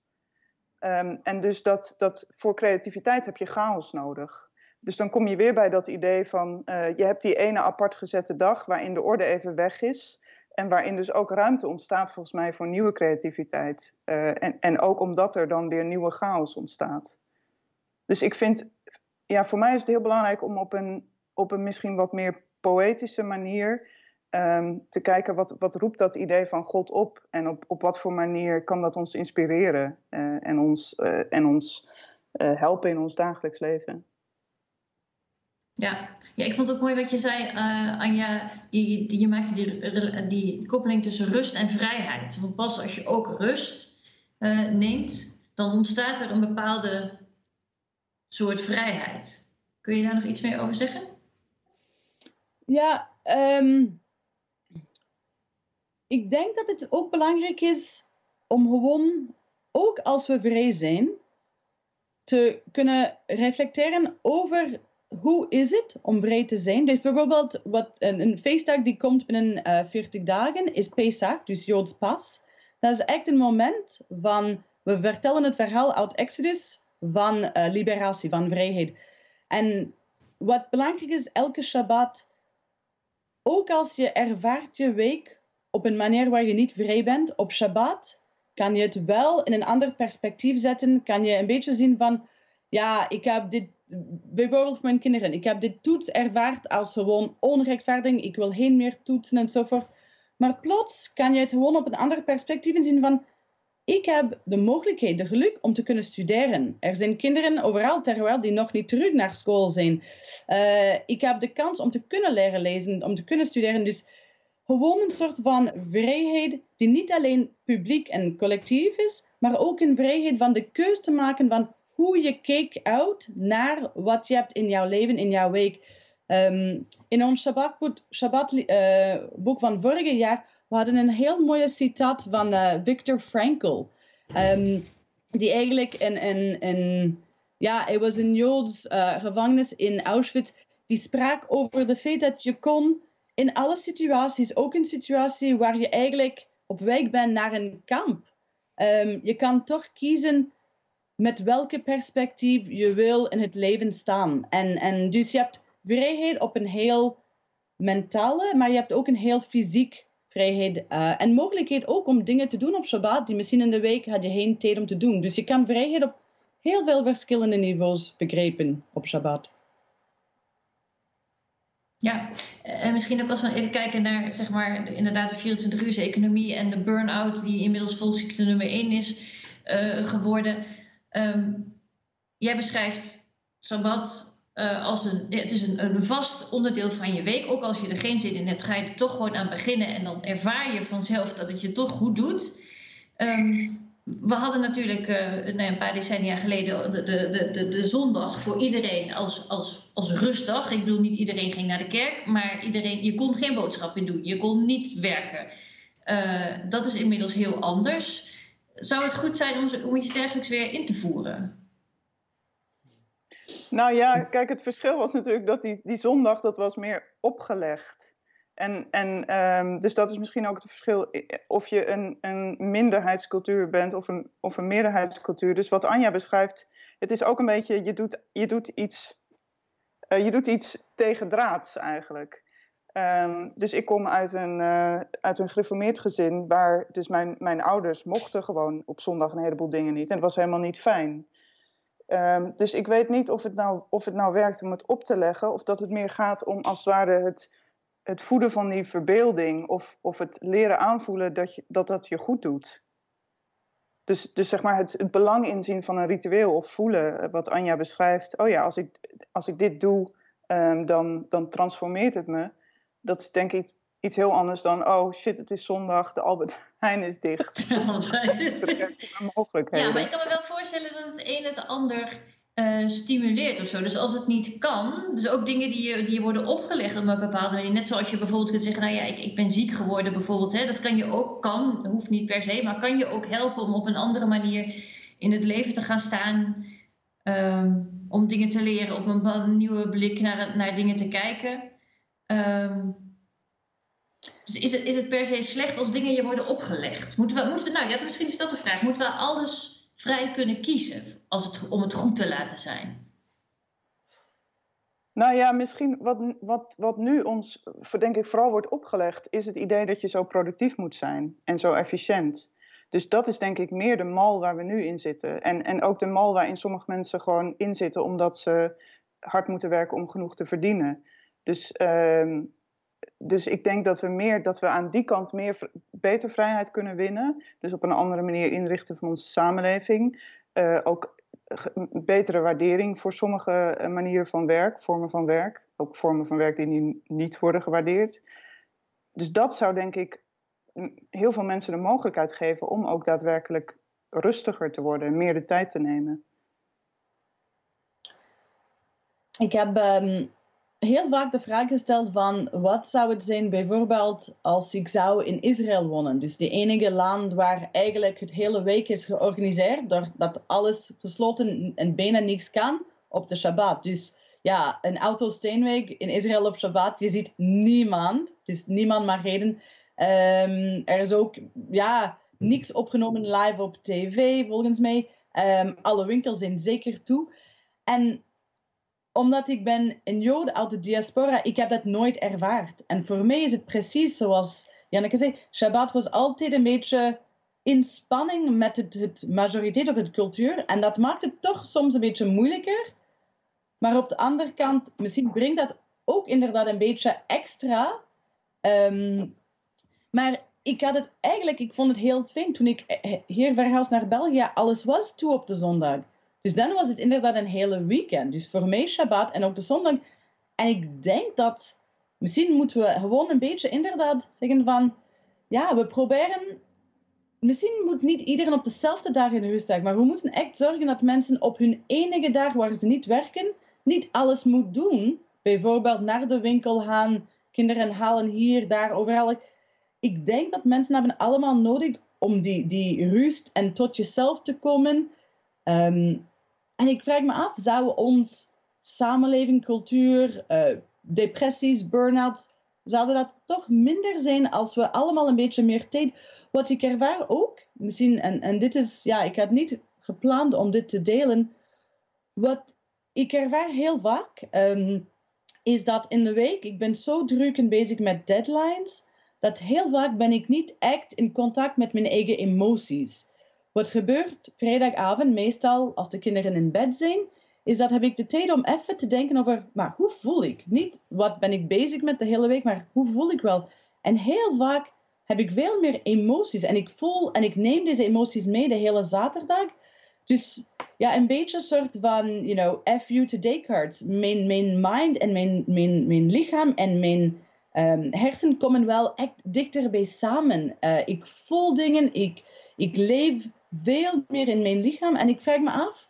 Um, en dus dat, dat voor creativiteit heb je chaos nodig. Dus dan kom je weer bij dat idee van uh, je hebt die ene apart gezette dag waarin de orde even weg is. En waarin dus ook ruimte ontstaat volgens mij voor nieuwe creativiteit. Uh, en, en ook omdat er dan weer nieuwe chaos ontstaat. Dus ik vind, ja, voor mij is het heel belangrijk om op een, op een misschien wat meer poëtische manier um, te kijken wat, wat roept dat idee van God op. En op, op wat voor manier kan dat ons inspireren uh, en ons, en ons helpen in ons dagelijks leven. Ja. ja, ik vond het ook mooi wat je zei, uh, Anja. Die, die, je maakte die, die koppeling tussen rust en vrijheid. Want pas als je ook rust uh, neemt, dan ontstaat er een bepaalde soort vrijheid. Kun je daar nog iets meer over zeggen? Ja, um, ik denk dat het ook belangrijk is om gewoon, ook als we vrij zijn, te kunnen reflecteren over hoe is het om vrij te zijn? Dus bijvoorbeeld wat, een, een feestdag die komt binnen uh, 40 dagen is Pesach, dus Joods Pas. Dat is echt een moment van, we vertellen het verhaal uit Exodus van uh, liberatie, van vrijheid. En wat belangrijk is, elke Shabbat, ook als je ervaart je week op een manier waar je niet vrij bent, op Shabbat, kan je het wel in een ander perspectief zetten. Kan je een beetje zien van, ja, ik heb dit bijvoorbeeld voor mijn kinderen. Ik heb dit toets ervaard als gewoon onrechtvaardig. Ik wil geen meer toetsen enzovoort. Maar plots kan je het gewoon op een ander perspectief zien van... Ik heb de mogelijkheid, de geluk om te kunnen studeren. Er zijn kinderen overal ter wereld die nog niet terug naar school zijn. Uh, ik heb de kans om te kunnen leren lezen, om te kunnen studeren. Dus gewoon een soort van vrijheid die niet alleen publiek en collectief is, maar ook een vrijheid van de keus te maken van hoe je kijkt uit naar wat je hebt in jouw leven, in jouw week. Um, in ons Shabbat, boek van vorig jaar, we hadden een heel mooie citaat van uh, Viktor Frankl. Um, die eigenlijk in, in, in, ja, hij was een Joods uh, gevangenis in Auschwitz. Die sprak over het feit dat je kon in alle situaties, ook in situaties waar je eigenlijk op weg bent naar een kamp, um, je kan toch kiezen met welke perspectief je wil in het leven staan. En, en dus je hebt vrijheid op een heel mentale, maar je hebt ook een heel fysiek vrijheid uh, en mogelijkheid ook om dingen te doen op Shabbat die misschien in de week had je geen tijd om te doen. Dus je kan vrijheid op heel veel verschillende niveaus begrijpen op Shabbat. Ja, en misschien ook als we even kijken naar zeg maar, de, inderdaad de 24 uur economie en de burn-out die inmiddels volksziekte nummer 1 is uh, geworden. Um, jij beschrijft Sabbat uh, als een, het is een, een vast onderdeel van je week. Ook als je er geen zin in hebt, ga je er toch gewoon aan beginnen. En dan ervaar je vanzelf dat het je toch goed doet. Um, we hadden natuurlijk uh, een paar decennia geleden de, de, de, de, zondag voor iedereen als, als, als rustdag. Ik bedoel, niet iedereen ging naar de kerk, maar iedereen, je kon geen boodschappen doen. Je kon niet werken. Uh, dat is inmiddels heel anders. Zou het goed zijn om, om iets dergelijks weer in te voeren? Nou ja, kijk, het verschil was natuurlijk dat die, die zondag, dat was meer opgelegd. En, en um, dus dat is misschien ook het verschil of je een, een minderheidscultuur bent of een, of een meerderheidscultuur. Dus wat Anja beschrijft, het is ook een beetje, je doet, je doet iets, uh, je doet iets tegendraads eigenlijk. Um, dus ik kom uit een, uh, uit een gereformeerd gezin waar dus mijn, mijn ouders mochten gewoon op zondag een heleboel dingen niet. En dat was helemaal niet fijn. Um, dus ik weet niet of het, nou, of het nou werkt om het op te leggen of dat het meer gaat om als het ware het het voeden van die verbeelding of, of het leren aanvoelen dat, je, dat dat je goed doet. Dus, dus zeg maar het, het belang inzien van een ritueel of voelen, eh, wat Anja beschrijft. Oh ja, als ik, als ik dit doe, um, dan, dan transformeert het me. Dat is denk ik iets heel anders dan, oh shit, het is zondag, de Albert Heijn is dicht. [laughs] Ja, maar ik kan me wel voorstellen dat het een het ander uh, stimuleert of zo. Dus als het niet kan, dus ook dingen die je, die je worden opgelegd op een bepaalde manier. Net zoals je bijvoorbeeld kunt zeggen, nou ja, ik, ik ben ziek geworden bijvoorbeeld. Hè, dat kan je ook, kan, hoeft niet per se, maar kan je ook helpen om op een andere manier in het leven te gaan staan. Um, om dingen te leren, op een, nieuwe blik naar, naar dingen te kijken. Um, dus is het, is het per se slecht als dingen je worden opgelegd? Moeten we, moeten we, nou ja, misschien is dat de vraag. Moeten we alles vrij kunnen kiezen als het, om het goed te laten zijn? Nou ja, misschien wat, wat, wat nu ons, denk ik, vooral wordt opgelegd, is het idee dat je zo productief moet zijn en zo efficiënt. Dus dat is denk ik meer de mal waar we nu in zitten. En, en ook de mal waarin sommige mensen gewoon in zitten omdat ze hard moeten werken om genoeg te verdienen. Dus uh, dus ik denk dat we, meer, dat we aan die kant meer, beter vrijheid kunnen winnen. Dus op een andere manier inrichten van onze samenleving. Uh, ook betere waardering voor sommige eh, manieren van werk, vormen van werk. Ook vormen van werk die niet worden gewaardeerd. Dus dat zou denk ik heel veel mensen de mogelijkheid geven om ook daadwerkelijk rustiger te worden, meer de tijd te nemen. Ik heb um, heel vaak de vraag gesteld van wat zou het zijn bijvoorbeeld als ik zou in Israël wonen. Dus de enige land waar eigenlijk het hele week is georganiseerd, dat alles gesloten en bijna niks kan op de Shabbat. Dus ja, een autosteenweg in Israël op Shabbat, je ziet niemand. Dus niemand mag reden. Um, er is ook ja, niks opgenomen live op tv volgens mij. Um, alle winkels zijn zeker toe. En omdat ik ben een Jood uit de diaspora, ik heb dat nooit ervaard. En voor mij is het precies zoals Janneke zei, Shabbat was altijd een beetje in spanning met het, majoriteit of het cultuur. En dat maakt het toch soms een beetje moeilijker. Maar op de andere kant, misschien brengt dat ook inderdaad een beetje extra. Um, maar ik had het eigenlijk, ik vond het heel fijn toen ik hier verhuisde naar België. Alles was toe op de zondag. Dus dan was het inderdaad een hele weekend. Dus voor mij Shabbat en ook de zondag. En ik denk dat misschien moeten we gewoon een beetje inderdaad zeggen van... Ja, we proberen misschien moet niet iedereen op dezelfde dag in rustdag, maar we moeten echt zorgen dat mensen op hun enige dag waar ze niet werken, niet alles moet doen. Bijvoorbeeld naar de winkel gaan, kinderen halen hier, daar, overal. Ik denk dat mensen hebben allemaal nodig om die, die rust en tot jezelf te komen. Ehm, en ik vraag me af, zou ons samenleving, cultuur, uh, depressies, burn-outs, zouden dat toch minder zijn als we allemaal een beetje meer tijd. Wat ik ervaar ook, misschien, en, en dit is, ja, ik had niet gepland om dit te delen. Wat ik ervaar heel vaak, um, is dat in de week, ik ben zo druk en bezig met deadlines, dat heel vaak ben ik niet echt in contact met mijn eigen emoties. Wat gebeurt vrijdagavond, meestal als de kinderen in bed zijn, is dat heb ik de tijd om even te denken over, maar hoe voel ik? Niet wat ben ik bezig met de hele week, maar hoe voel ik wel? En heel vaak heb ik veel meer emoties en ik voel en ik neem deze emoties mee de hele zaterdag. Dus ja, een beetje een soort van, you know, FU to Descartes. Mijn, mijn mind en mijn, mijn, mijn lichaam en mijn ehm, hersenen komen wel echt dichterbij samen. Uh, ik voel dingen, ik, ik leef veel meer in mijn lichaam en ik vraag me af,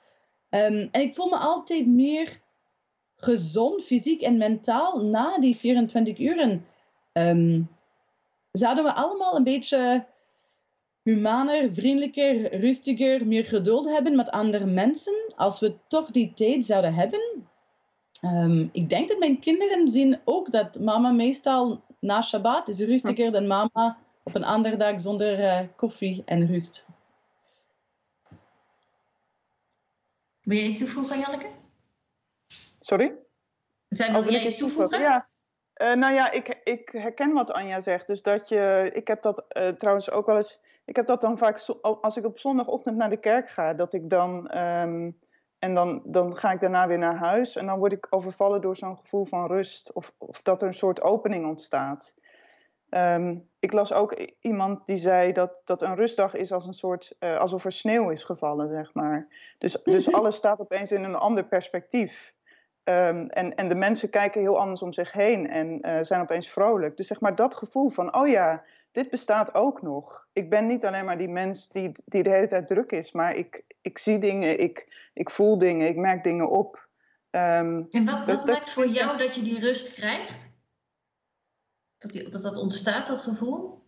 Um, en ik voel me altijd meer gezond, fysiek en mentaal na die 24 uren. Um, zouden we allemaal een beetje humaner, vriendelijker, rustiger, meer geduld hebben met andere mensen als we toch die tijd zouden hebben? Um, ik denk dat mijn kinderen zien ook dat mama meestal na Shabbat is rustiger dan mama op een andere dag zonder uh, koffie en rust. Wil je iets toevoegen, Janneke? Sorry? Zijn, wil jij iets toevoegen? Ja. Uh, nou ja, ik, ik herken wat Anja zegt. Dus dat je, ik heb dat uh, trouwens ook wel eens, ik heb dat dan vaak als ik op zondagochtend naar de kerk ga, dat ik dan, um, en dan, dan ga ik daarna weer naar huis en dan word ik overvallen door zo'n gevoel van rust of, of dat er een soort opening ontstaat. Um, ik las ook iemand die zei dat, dat een rustdag is als een soort, uh, alsof er sneeuw is gevallen, zeg maar. Dus, dus [laughs] alles staat opeens in een ander perspectief. Um, en, en de mensen kijken heel anders om zich heen en uh, zijn opeens vrolijk. Dus zeg maar dat gevoel van, oh ja, dit bestaat ook nog. Ik ben niet alleen maar die mens die, die de hele tijd druk is, maar ik, ik zie dingen, ik, ik voel dingen, ik merk dingen op. Um, en wat, wat dat, maakt voor jou dat je die rust krijgt? Dat, die, dat dat ontstaat, dat gevoel?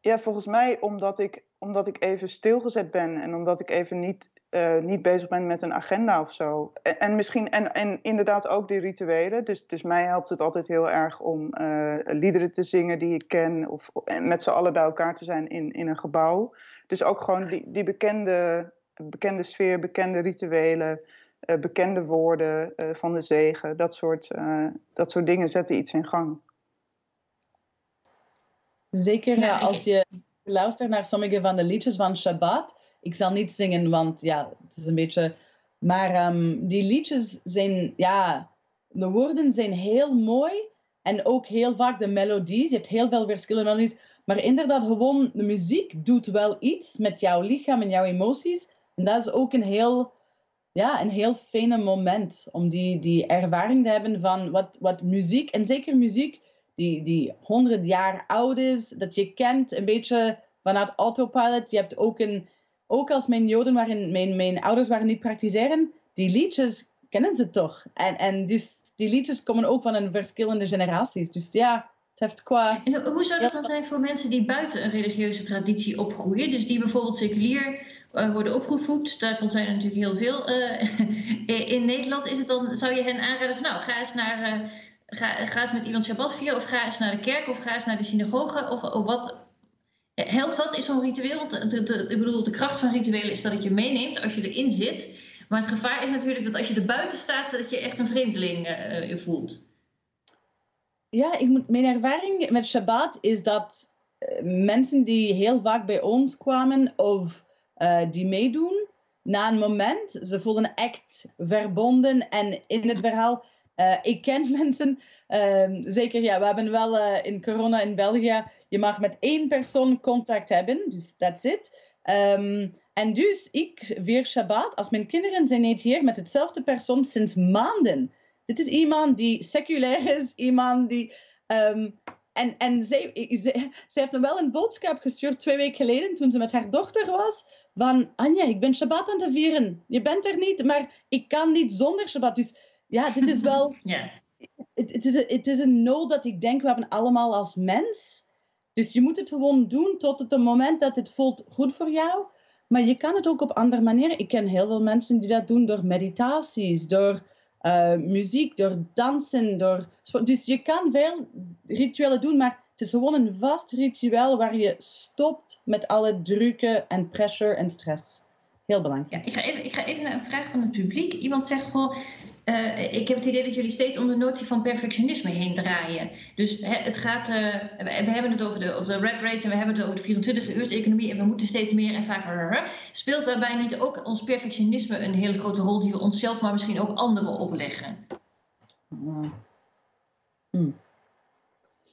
Ja, volgens mij omdat ik, omdat ik even stilgezet ben en omdat ik even niet, uh, niet bezig ben met een agenda of zo. En, en, misschien, en, en inderdaad ook die rituelen. Dus, dus mij helpt het altijd heel erg om uh, liederen te zingen die ik ken of met z'n allen bij elkaar te zijn in, in een gebouw. Dus ook gewoon die, die bekende, bekende sfeer, bekende rituelen. Uh, bekende woorden van de zegen, dat soort, dat soort dingen zetten iets in gang. Zeker ja, als je luistert naar sommige van de liedjes van Shabbat. Ik zal niet zingen, want ja, het is een beetje. Maar um, die liedjes zijn, ja, de woorden zijn heel mooi. En ook heel vaak de melodies. Je hebt heel veel verschillende melodies. Maar inderdaad, gewoon de muziek doet wel iets met jouw lichaam en jouw emoties. En dat is ook een heel, ja, een heel fijne moment om die, die ervaring te hebben van wat, wat muziek, en zeker muziek die, die 100 jaar oud is, dat je kent een beetje vanuit autopilot. Je hebt ook een, ook als mijn Joden waren, mijn, mijn ouders waren niet praktiseren, die liedjes kennen ze toch. En, en dus die liedjes komen ook van een verschillende generaties. Dus ja, het heeft qua. En hoe zou dat dan zijn voor mensen die buiten een religieuze traditie opgroeien? Dus die bijvoorbeeld seculier uh, worden opgevoed. Daarvan zijn er natuurlijk heel veel uh, [laughs] in Nederland. Is het dan, zou je hen aanraden van nou, ga eens naar uh, Ga, ga eens met iemand Shabbat vieren, of ga eens naar de kerk, of ga eens naar de synagoge. Of, of wat helpt dat? Is zo'n ritueel? De, ik bedoel, de kracht van rituelen is dat het je meeneemt als je erin zit. Maar het gevaar is natuurlijk dat als je er buiten staat, dat je echt een vreemdeling uh, voelt. Ja, ik moet, mijn ervaring met Shabbat is dat uh, mensen die heel vaak bij ons kwamen of uh, die meedoen, na een moment, ze voelen echt verbonden en in het verhaal uh, ik ken [laughs] mensen, uh, zeker ja, we hebben wel uh, in corona in België, je mag met één persoon contact hebben, dus that's it. Um, en dus ik vier Shabbat, als mijn kinderen zijn niet hier met hetzelfde persoon sinds maanden. Dit is iemand die seculair is, iemand die... Um, en, en zij, zij, zij heeft me wel een boodschap gestuurd twee weken geleden toen ze met haar dochter was. Van Anja, ik ben Shabbat aan het vieren. Je bent er niet, maar ik kan niet zonder Shabbat. Dus ja, dit is wel. [laughs] Ja. Het is, het is een nood dat ik denk we hebben allemaal als mens. Dus je moet het gewoon doen tot het moment dat het voelt goed voor jou. Maar je kan het ook op andere manieren. Ik ken heel veel mensen die dat doen door meditaties, door uh, muziek, door dansen. Door... Dus je kan veel rituelen doen, maar het is gewoon een vast ritueel waar je stopt met alle drukken en pressure en stress. Heel belangrijk. Ja, ik, ga even, ik ga even naar een vraag van het publiek. Iemand zegt gewoon, uh, ik heb het idee dat jullie steeds om de notie van perfectionisme heen draaien. Dus het gaat, uh, we hebben het over de, over de red race en we hebben het over de 24 uur economie en we moeten steeds meer en vaker. Speelt daarbij niet ook ons perfectionisme een hele grote rol die we onszelf, maar misschien ook anderen opleggen? Hmm.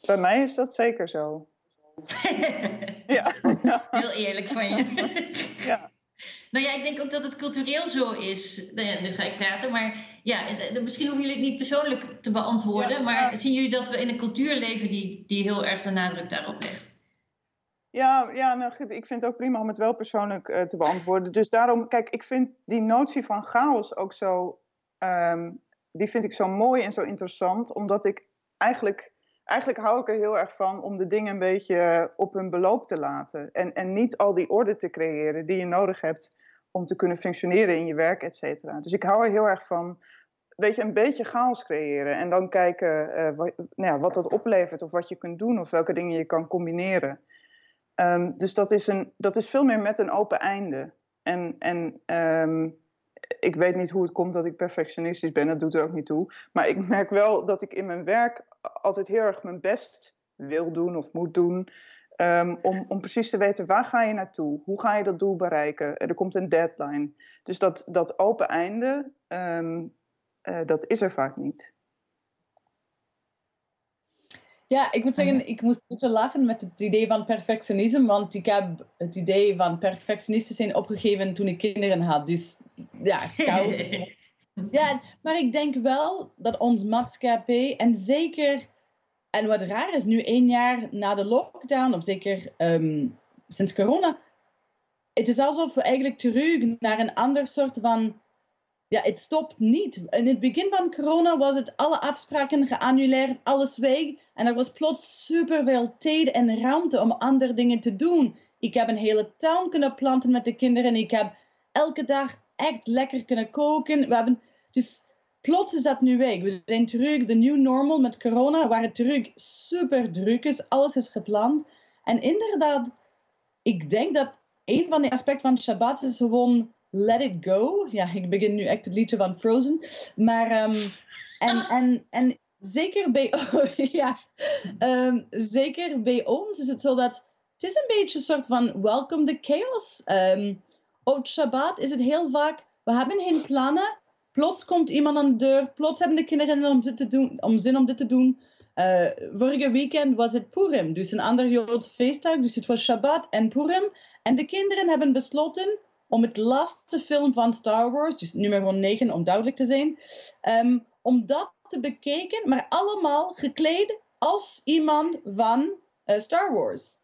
Bij mij is dat zeker zo. [laughs] ja. Heel eerlijk van je. ja. Nou ja, ik denk ook dat het cultureel zo is. Nou ja, nu ga ik praten, maar ja, misschien hoeven jullie het niet persoonlijk te beantwoorden, maar zien jullie dat we in een cultuur leven die, die heel erg de nadruk daarop legt? Ja, ja nou, ik vind het ook prima om het wel persoonlijk uh, te beantwoorden. Dus daarom, kijk, ik vind die notie van chaos ook zo, um, die vind ik zo mooi en zo interessant, omdat ik eigenlijk eigenlijk hou ik er heel erg van om de dingen een beetje op hun beloop te laten. En, en niet al die orde te creëren die je nodig hebt om te kunnen functioneren in je werk, et cetera. Dus ik hou er heel erg van, weet je, een beetje chaos creëren. En dan kijken uh, wat, nou ja, wat dat oplevert of wat je kunt doen of welke dingen je kan combineren. Um, dus dat is, een, dat is veel meer met een open einde. En, en um, ik weet niet hoe het komt dat ik perfectionistisch ben, dat doet er ook niet toe. Maar ik merk wel dat ik in mijn werk altijd heel erg mijn best wil doen of moet doen. Um, om, om precies te weten waar ga je naartoe? Hoe ga je dat doel bereiken? Er komt een deadline. Dus dat, dat open einde, um, uh, dat is er vaak niet. Ja, ik moet zeggen, ik moest een beetje lachen met het idee van perfectionisme, want ik heb het idee van perfectionisten zijn opgegeven toen ik kinderen had. Dus ja, chaos. [laughs] ja, maar ik denk wel dat ons maatschappij, en zeker, en wat raar is, nu één jaar na de lockdown, of zeker um, sinds corona, het is alsof we eigenlijk terug naar een ander soort van ja, het stopt niet. In het begin van corona was het alle afspraken geannuleerd, alles weg. En er was plots superveel tijd en ruimte om andere dingen te doen. Ik heb een hele tuin kunnen planten met de kinderen. Ik heb elke dag echt lekker kunnen koken. We hebben, dus plots is dat nu weg. We zijn terug, de new normal met corona, waar het terug super druk is. Alles is gepland. En inderdaad, ik denk dat een van de aspecten van Shabbat is gewoon Let It Go. Ja, ik begin nu echt het liedje van Frozen. Maar, um, en, en, en zeker bij, [laughs] oh, ja, um, zeker bij ons is het zo dat het is een beetje een soort van welcome the chaos. Um, op Shabbat is het heel vaak, we hebben geen plannen. Plots komt iemand aan de deur. Plots hebben de kinderen om, doen, om zin om dit te doen. Uh, vorige weekend was het Purim, dus een ander Joods feestdag. Dus het was Shabbat en Purim. En de kinderen hebben besloten om het laatste film van Star Wars, dus nummer 9 om duidelijk te zijn, um, om dat te bekijken, maar allemaal gekleed als iemand van uh, Star Wars.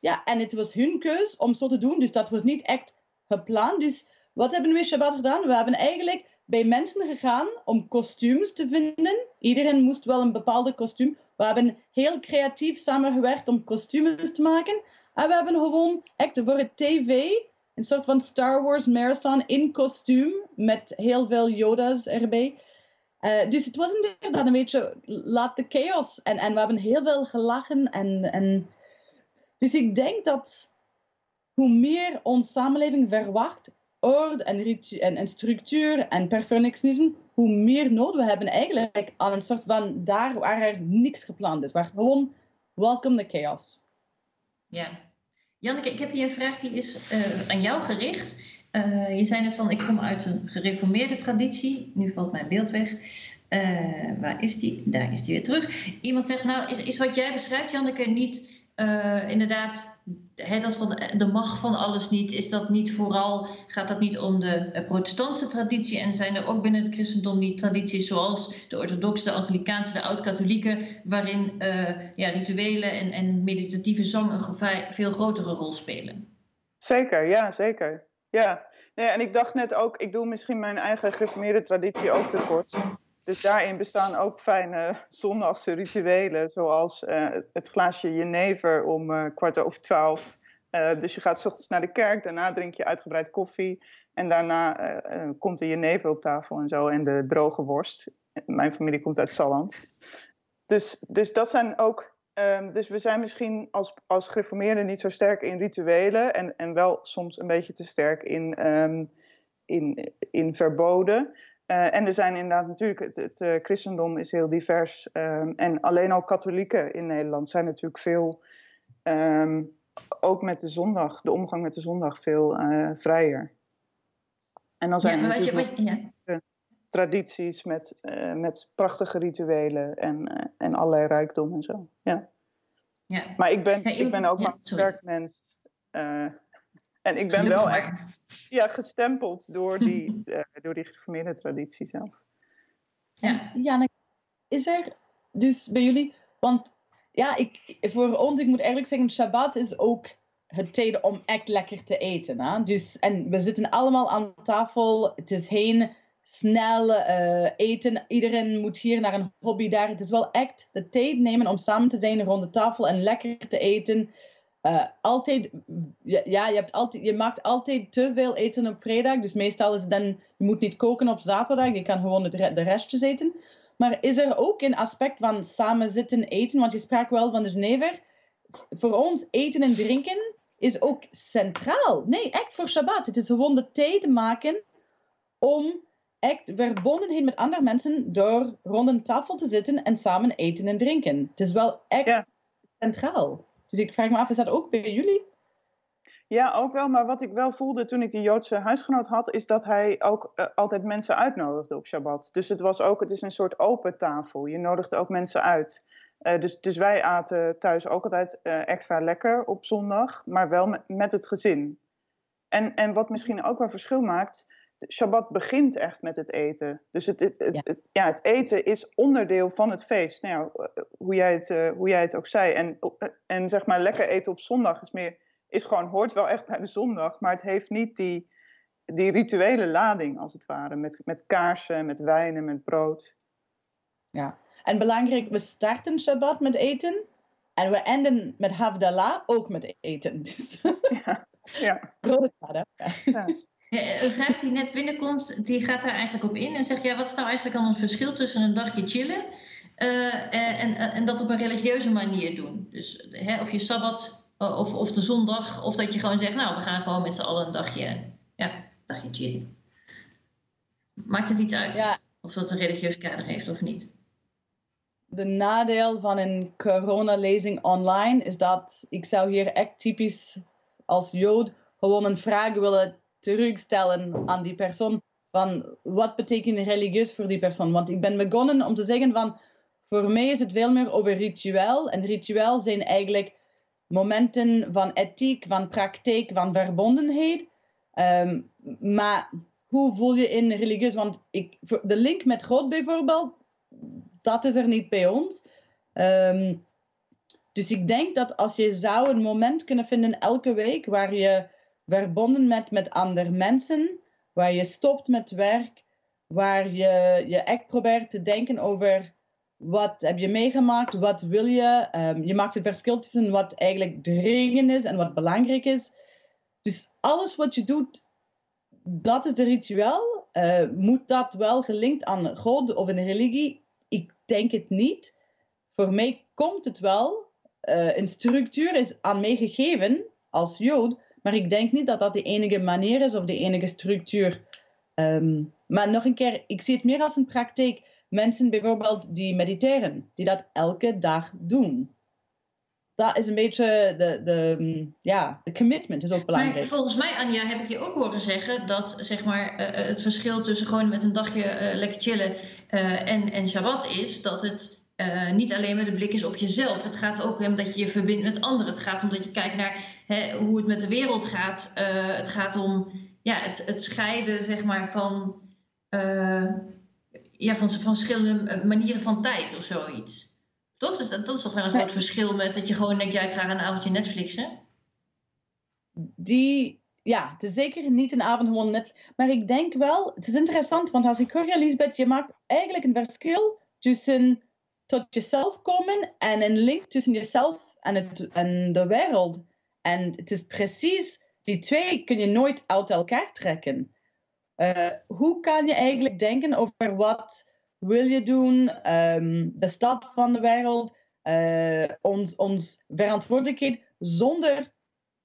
Ja, en het was hun keus om zo te doen, dus dat was niet echt gepland. Dus wat hebben we Shabbat gedaan? We hebben eigenlijk bij mensen gegaan om kostuums te vinden. Iedereen moest wel een bepaalde kostuum. We hebben heel creatief samengewerkt om kostuums te maken. En we hebben gewoon echt voor het tv een soort van Star Wars marathon in kostuum met heel veel Yoda's erbij. Uh, dus het was inderdaad een beetje laat de chaos. En, en we hebben heel veel gelachen. En, en... Dus ik denk dat hoe meer onze samenleving verwacht, orde en, en, en structuur en perfectionisme, hoe meer nood we hebben eigenlijk aan een soort van daar waar er niks gepland is. Waar gewoon welcome the chaos. Ja, Janneke, ik heb hier een vraag die is uh, aan jou gericht. je zei net van, ik kom uit een gereformeerde traditie. Nu valt mijn beeld weg. waar is die? Daar is die weer terug. Iemand zegt, nou, is, is wat jij beschrijft, Janneke, niet uh, inderdaad, dat van de macht van alles niet, is dat niet vooral, gaat dat niet om de eh, protestantse traditie en zijn er ook binnen het christendom niet tradities zoals de orthodoxe, de anglikaanse, de oud-katholieke, waarin uh, ja, rituelen en, en meditatieve zang een veel grotere rol spelen? Zeker, ja, zeker. Ja, en ik dacht net ook, ik doe misschien mijn eigen gereformeerde traditie ook tekort. Dus daarin bestaan ook fijne zondagse rituelen, zoals uh, het glaasje jenever om uh, kwart over twaalf. Uh, dus je gaat s ochtends naar de kerk, daarna drink je uitgebreid koffie en daarna komt de jenever op tafel en zo en de droge worst. Mijn familie komt uit Salland. Dus, dus dat zijn ook. Um, dus we zijn misschien als, als gereformeerden niet zo sterk in rituelen en, en wel soms een beetje te sterk in, um, in, in verboden. Uh, en er zijn inderdaad natuurlijk, het, het uh, christendom is heel divers. Um, en alleen al katholieken in Nederland zijn natuurlijk veel, um, ook met de zondag, de omgang met de zondag veel uh, vrijer. En dan zijn ja, er natuurlijk je, je, ja. tradities met, met prachtige rituelen en, en allerlei rijkdom en zo. Ja. Ja. Maar ik ben, ik ben ook maar een sterk mens. En ik ben wel echt ja, gestempeld door die, uh, [laughs] door die gereformeerde traditie zelf. Ja. Janne, is er dus bij jullie, want ja, ik, voor ons, ik moet eigenlijk zeggen, Shabbat is ook het tijd om echt lekker te eten. Hè? Dus, en we zitten allemaal aan tafel, het is geen snel uh, eten, iedereen moet hier naar een hobby daar. Het is wel echt de tijd nemen om samen te zijn rond de tafel en lekker te eten. Uh, altijd, ja, je, hebt altijd, je maakt altijd te veel eten op vrijdag. Dus meestal is het dan, je moet niet koken op zaterdag. Je kan gewoon de, de restjes eten. Maar is er ook een aspect van samen zitten eten? Want je sprak wel van de Genever. Voor ons eten en drinken is ook centraal. Nee, echt voor Shabbat. Het is gewoon de tijd maken om echt verbondenheid met andere mensen door rond een tafel te zitten en samen eten en drinken. Het is wel echt centraal. Dus ik vraag me af, is dat ook bij jullie? Ja, ook wel. Maar wat ik wel voelde toen ik die Joodse huisgenoot had, is dat hij ook uh, altijd mensen uitnodigde op Shabbat. Dus het was ook, het is een soort open tafel. Je nodigde ook mensen uit. Uh, dus, dus wij aten thuis ook altijd uh, extra lekker op zondag, maar wel met, met het gezin. En, en wat misschien ook wel verschil maakt, Shabbat begint echt met het eten. Dus het, het, het, ja. ja. het eten is onderdeel van het feest. Nou, ja, hoe, jij het, hoe jij het ook zei. En, en zeg maar, lekker eten op zondag is, meer, is gewoon, hoort wel echt bij de zondag. Maar het heeft niet die, die rituele lading, als het ware. Met, met kaarsen, met wijnen, met brood. Ja, en belangrijk, we starten Shabbat met eten. En we enden met Havdalah ook met eten. [laughs] Dus. Ja, ja. Ja. Een vraag die net binnenkomt, die gaat daar eigenlijk op in en zegt: ja, wat is nou eigenlijk dan het verschil tussen een dagje chillen uh, en, en dat op een religieuze manier doen? Dus hè, of je sabbat of, of de zondag, of dat je gewoon zegt: nou, we gaan gewoon met z'n allen een dagje, ja, dagje chillen. Maakt het iets uit ja. of dat een religieus kader heeft of niet? De nadeel van een coronalezing online is dat ik zou hier echt typisch als Jood gewoon een vraag willen terugstellen aan die persoon van wat betekent religieus voor die persoon. Want ik ben begonnen om te zeggen van voor mij is het veel meer over ritueel. En ritueel zijn eigenlijk momenten van ethiek, van praktijk, van verbondenheid. Um, maar hoe voel je in religieus? Want ik, de link met God bijvoorbeeld, dat is er niet bij ons. Um, dus ik denk dat als je zou een moment kunnen vinden elke week waar je verbonden met, met andere mensen, waar je stopt met werk, waar je, je echt probeert te denken over wat heb je meegemaakt, wat wil je. Um, je maakt het verschil tussen wat eigenlijk dringend is en wat belangrijk is. Dus alles wat je doet, dat is de ritueel. Uh, moet dat wel gelinkt aan God of een religie? Ik denk het niet. Voor mij komt het wel. Uh, een structuur is aan mij gegeven als Jood, maar ik denk niet dat dat de enige manier is of de enige structuur. Um, maar nog een keer, ik zie het meer als een praktijk. Mensen bijvoorbeeld die mediteren, die dat elke dag doen. dat is een beetje de, de, mm, ja, de commitment is ook belangrijk. Maar volgens mij, Anja, heb ik je ook horen zeggen dat zeg maar, uh, het verschil tussen gewoon met een dagje uh, lekker chillen uh, en, en Shabbat is dat het niet alleen met de blik is op jezelf. Het gaat ook om dat je je verbindt met anderen. Het gaat om dat je kijkt naar hè, hoe het met de wereld gaat. het gaat om ja, het, het scheiden zeg maar, van, ja, van, van verschillende manieren van tijd of zoiets. Toch? Dus dat, dat is toch wel een groot verschil met dat je gewoon denkt, ja, ik ga een avondje Netflixen. Die, ja, het is zeker niet een avond gewoon net. Maar ik denk wel, het is interessant, want als ik hoor, Elisabeth, je maakt eigenlijk een verschil tussen tot jezelf komen en een link tussen jezelf en, het, en de wereld. En het is precies, die twee kun je nooit uit elkaar trekken. Uh, hoe kan je eigenlijk denken over wat wil je doen, um, de stad van de wereld, uh, ons, ons verantwoordelijkheid, zonder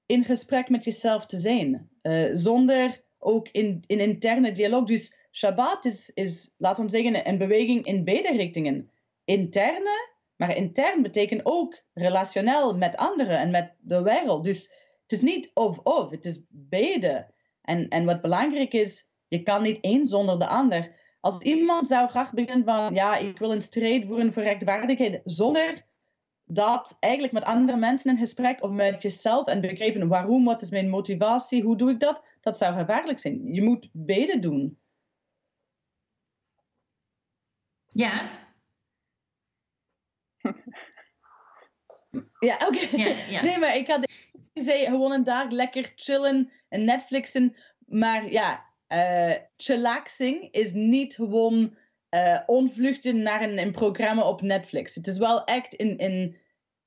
in gesprek met jezelf te zijn. Uh, zonder ook in, in interne dialoog. Dus Shabbat is, is, laten we zeggen, een beweging in beide richtingen. Interne, maar intern betekent ook relationeel met anderen en met de wereld. Dus het is niet of-of, het is beide. En, en wat belangrijk is, je kan niet één zonder de ander. Als iemand zou graag beginnen van, ja, ik wil een strijd voeren voor rechtvaardigheid, zonder dat eigenlijk met andere mensen in gesprek of met jezelf en begrijpen waarom, wat is mijn motivatie, hoe doe ik dat, dat zou gevaarlijk zijn. Je moet beide doen. Ja. [laughs] ja, oké. Ja, ja. Nee, maar ik had zei gewoon een dag lekker chillen en Netflixen. Maar ja, uh, chillaxing is niet gewoon uh, onvluchten naar een, een, programma op Netflix. Het is wel echt in, in,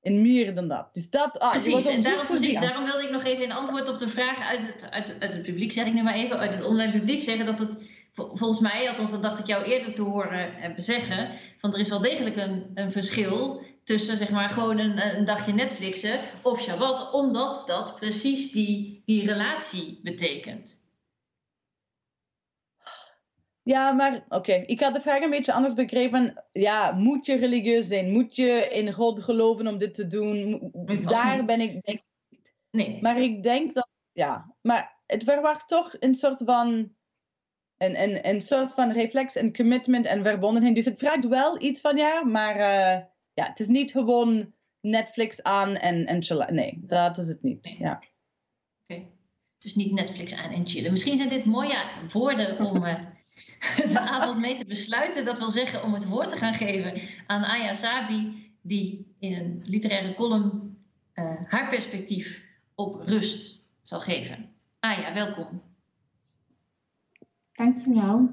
in meer dan dat. Dus dat ah, precies, en daarom, precies, daarom wilde ik nog even in antwoord op de vraag uit het, uit, uit het publiek, zeg ik nu maar even, uit het online publiek zeggen dat het volgens mij, althans dat dacht ik jou eerder te horen hebben zeggen, van er is wel degelijk een, een verschil tussen zeg maar gewoon een, een dagje Netflixen of Shabbat, omdat dat precies die, die relatie betekent. Ja, maar oké. Ik had de vraag een beetje anders begrepen. Ja, moet je religieus zijn? Moet je in God geloven om dit te doen? Daar ben ik denk niet. Nee. Maar ik denk dat, ja. Maar het verwacht toch een soort van, een, een, een soort van reflex en commitment en verbondenheid. Dus het vraagt wel iets van jou, maar uh, ja, het is niet gewoon Netflix aan en, en chillen. Nee, dat is het niet. Ja. Oké. Het is niet Netflix aan en chillen. Misschien zijn dit mooie woorden om... Uh, [laughs] de avond mee te besluiten. Dat wil zeggen om het woord te gaan geven aan Aya Sabi, die in een literaire column uh, haar perspectief op rust zal geven. Aya, welkom. Dankjewel.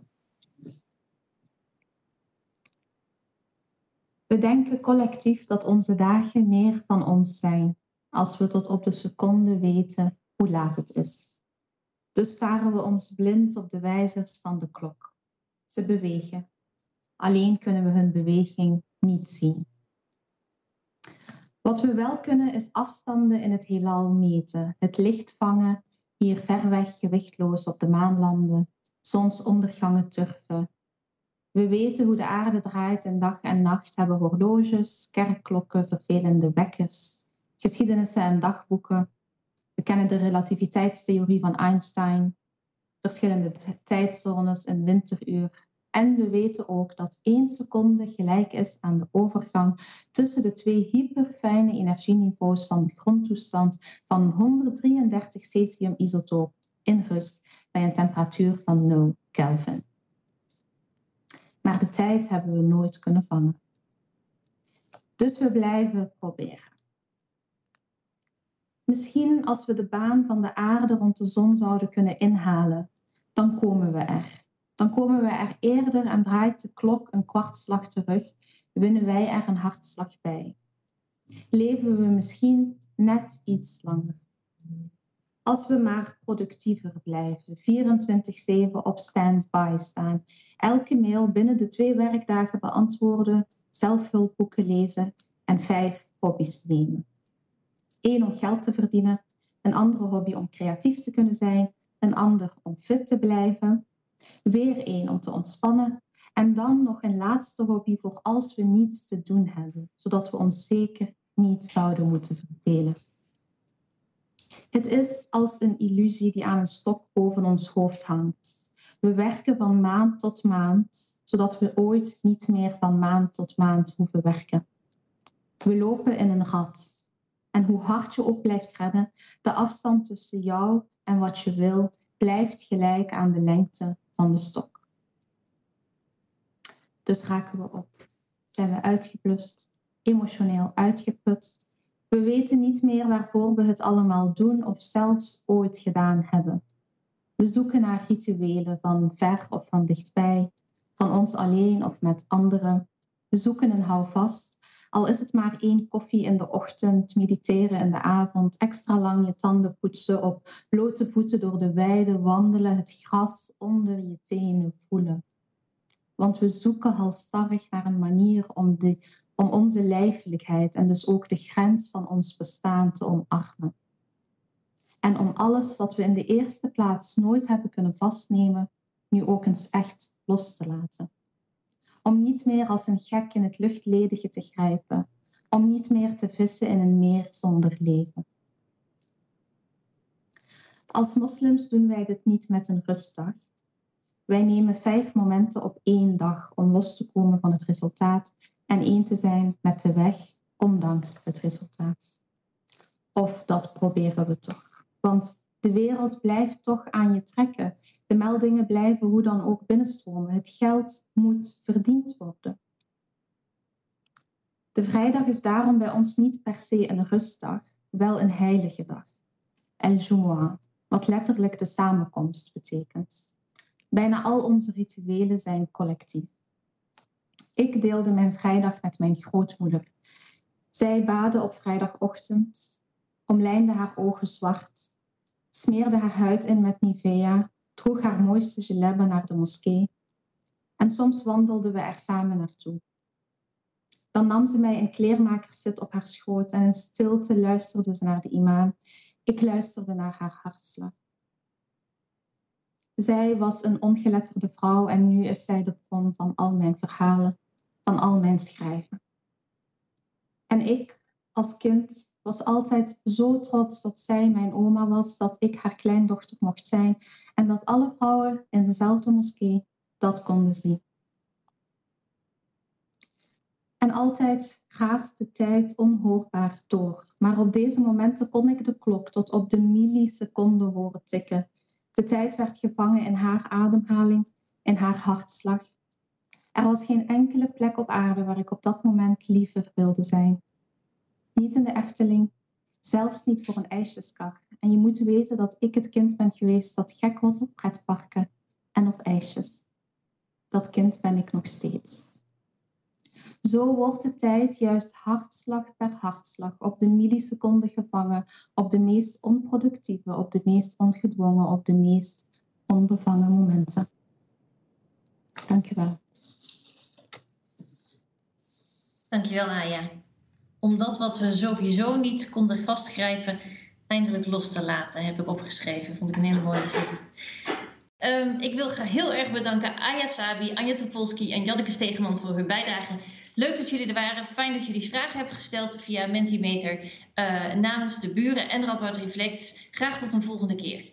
We denken collectief dat onze dagen meer van ons zijn, als we tot op de seconde weten hoe laat het is. Dus staren we ons blind op de wijzers van de klok. Ze bewegen. Alleen kunnen we hun beweging niet zien. Wat we wel kunnen is afstanden in het heelal meten, het licht vangen, hier ver weg gewichtloos op de maan landen, zonsondergangen turven. We weten hoe de aarde draait in dag en nacht, hebben horloges, kerkklokken, vervelende wekkers, geschiedenissen en dagboeken, we kennen de relativiteitstheorie van Einstein, verschillende tijdzones, een winteruur. En we weten ook dat één seconde gelijk is aan de overgang tussen de twee hyperfijne energieniveaus van de grondtoestand van 133 cesium-isotoop in rust bij een temperatuur van 0 Kelvin. Maar de tijd hebben we nooit kunnen vangen. Dus we blijven proberen. Misschien als we de baan van de aarde rond de zon zouden kunnen inhalen, dan komen we er. Dan komen we er eerder en draait de klok een kwartslag terug, winnen wij er een hartslag bij. Leven we misschien net iets langer. Als we maar productiever blijven, 24-7 op standby staan, elke mail binnen de twee werkdagen beantwoorden, zelfhulpboeken lezen en vijf hobby's nemen. Eén om geld te verdienen, een andere hobby om creatief te kunnen zijn, een ander om fit te blijven, weer één om te ontspannen en dan nog een laatste hobby voor als we niets te doen hebben, zodat we ons zeker niet zouden moeten verdelen. Het is als een illusie die aan een stok boven ons hoofd hangt. We werken van maand tot maand, zodat we ooit niet meer van maand tot maand hoeven werken. We lopen in een gat. En hoe hard je ook blijft rennen, de afstand tussen jou en wat je wil blijft gelijk aan de lengte van de stok. Dus raken we op. Zijn we uitgeblust, emotioneel uitgeput. We weten niet meer waarvoor we het allemaal doen of zelfs ooit gedaan hebben. We zoeken naar rituelen van ver of van dichtbij, van ons alleen of met anderen. We zoeken een houvast, al is het maar één koffie in de ochtend, mediteren in de avond, extra lang je tanden poetsen, op blote voeten door de weide wandelen, het gras onder je tenen voelen. Want we zoeken halstarrig naar een manier om, de, om onze lijfelijkheid en dus ook de grens van ons bestaan te omarmen. En om alles wat we in de eerste plaats nooit hebben kunnen vastnemen, nu ook eens echt los te laten. Om niet meer als een gek in het luchtledige te grijpen. Om niet meer te vissen in een meer zonder leven. Als moslims doen wij dit niet met een rustdag. Wij nemen vijf momenten op één dag om los te komen van het resultaat en één te zijn met de weg, ondanks het resultaat. Of dat proberen we toch. Want de wereld blijft toch aan je trekken. De meldingen blijven hoe dan ook binnenstromen. Het geld moet verdiend worden. De vrijdag is daarom bij ons niet per se een rustdag, wel een heilige dag. El Jumu'ah, wat letterlijk de samenkomst betekent. Bijna al onze rituelen zijn collectief. Ik deelde mijn vrijdag met mijn grootmoeder. Zij baden op vrijdagochtend, omlijnde haar ogen zwart smeerde haar huid in met Nivea, droeg haar mooiste gelebbe naar de moskee en soms wandelden we er samen naartoe. Dan nam ze mij in kleermakerszit op haar schoot en in stilte luisterde ze naar de imam. Ik luisterde naar haar hartslag. Zij was een ongeletterde vrouw en nu is zij de bron van al mijn verhalen, van al mijn schrijven. En ik, als kind was altijd zo trots dat zij mijn oma was, dat ik haar kleindochter mocht zijn en dat alle vrouwen in dezelfde moskee dat konden zien. En altijd raast de tijd onhoorbaar door. Maar op deze momenten kon ik de klok tot op de milliseconde horen tikken. De tijd werd gevangen in haar ademhaling, in haar hartslag. Er was geen enkele plek op aarde waar ik op dat moment liever wilde zijn. Niet in de Efteling, zelfs niet voor een ijsjeskar. En je moet weten dat ik het kind ben geweest dat gek was op pretparken en op ijsjes. Dat kind ben ik nog steeds. Zo wordt de tijd juist hartslag per hartslag op de milliseconde gevangen, op de meest onproductieve, op de meest ongedwongen, op de meest onbevangen momenten. Dankjewel. Dankjewel, Aya om dat wat we sowieso niet konden vastgrijpen, eindelijk los te laten, heb ik opgeschreven. Vond ik een hele mooie zin. Um, ik wil heel erg bedanken Aya Sabi, Anja Topolski en Janneke Stegeman voor hun bijdrage. Leuk dat jullie er waren. Fijn dat jullie vragen hebben gesteld via Mentimeter uh, namens de buren en Radboud Reflex. Graag tot een volgende keer.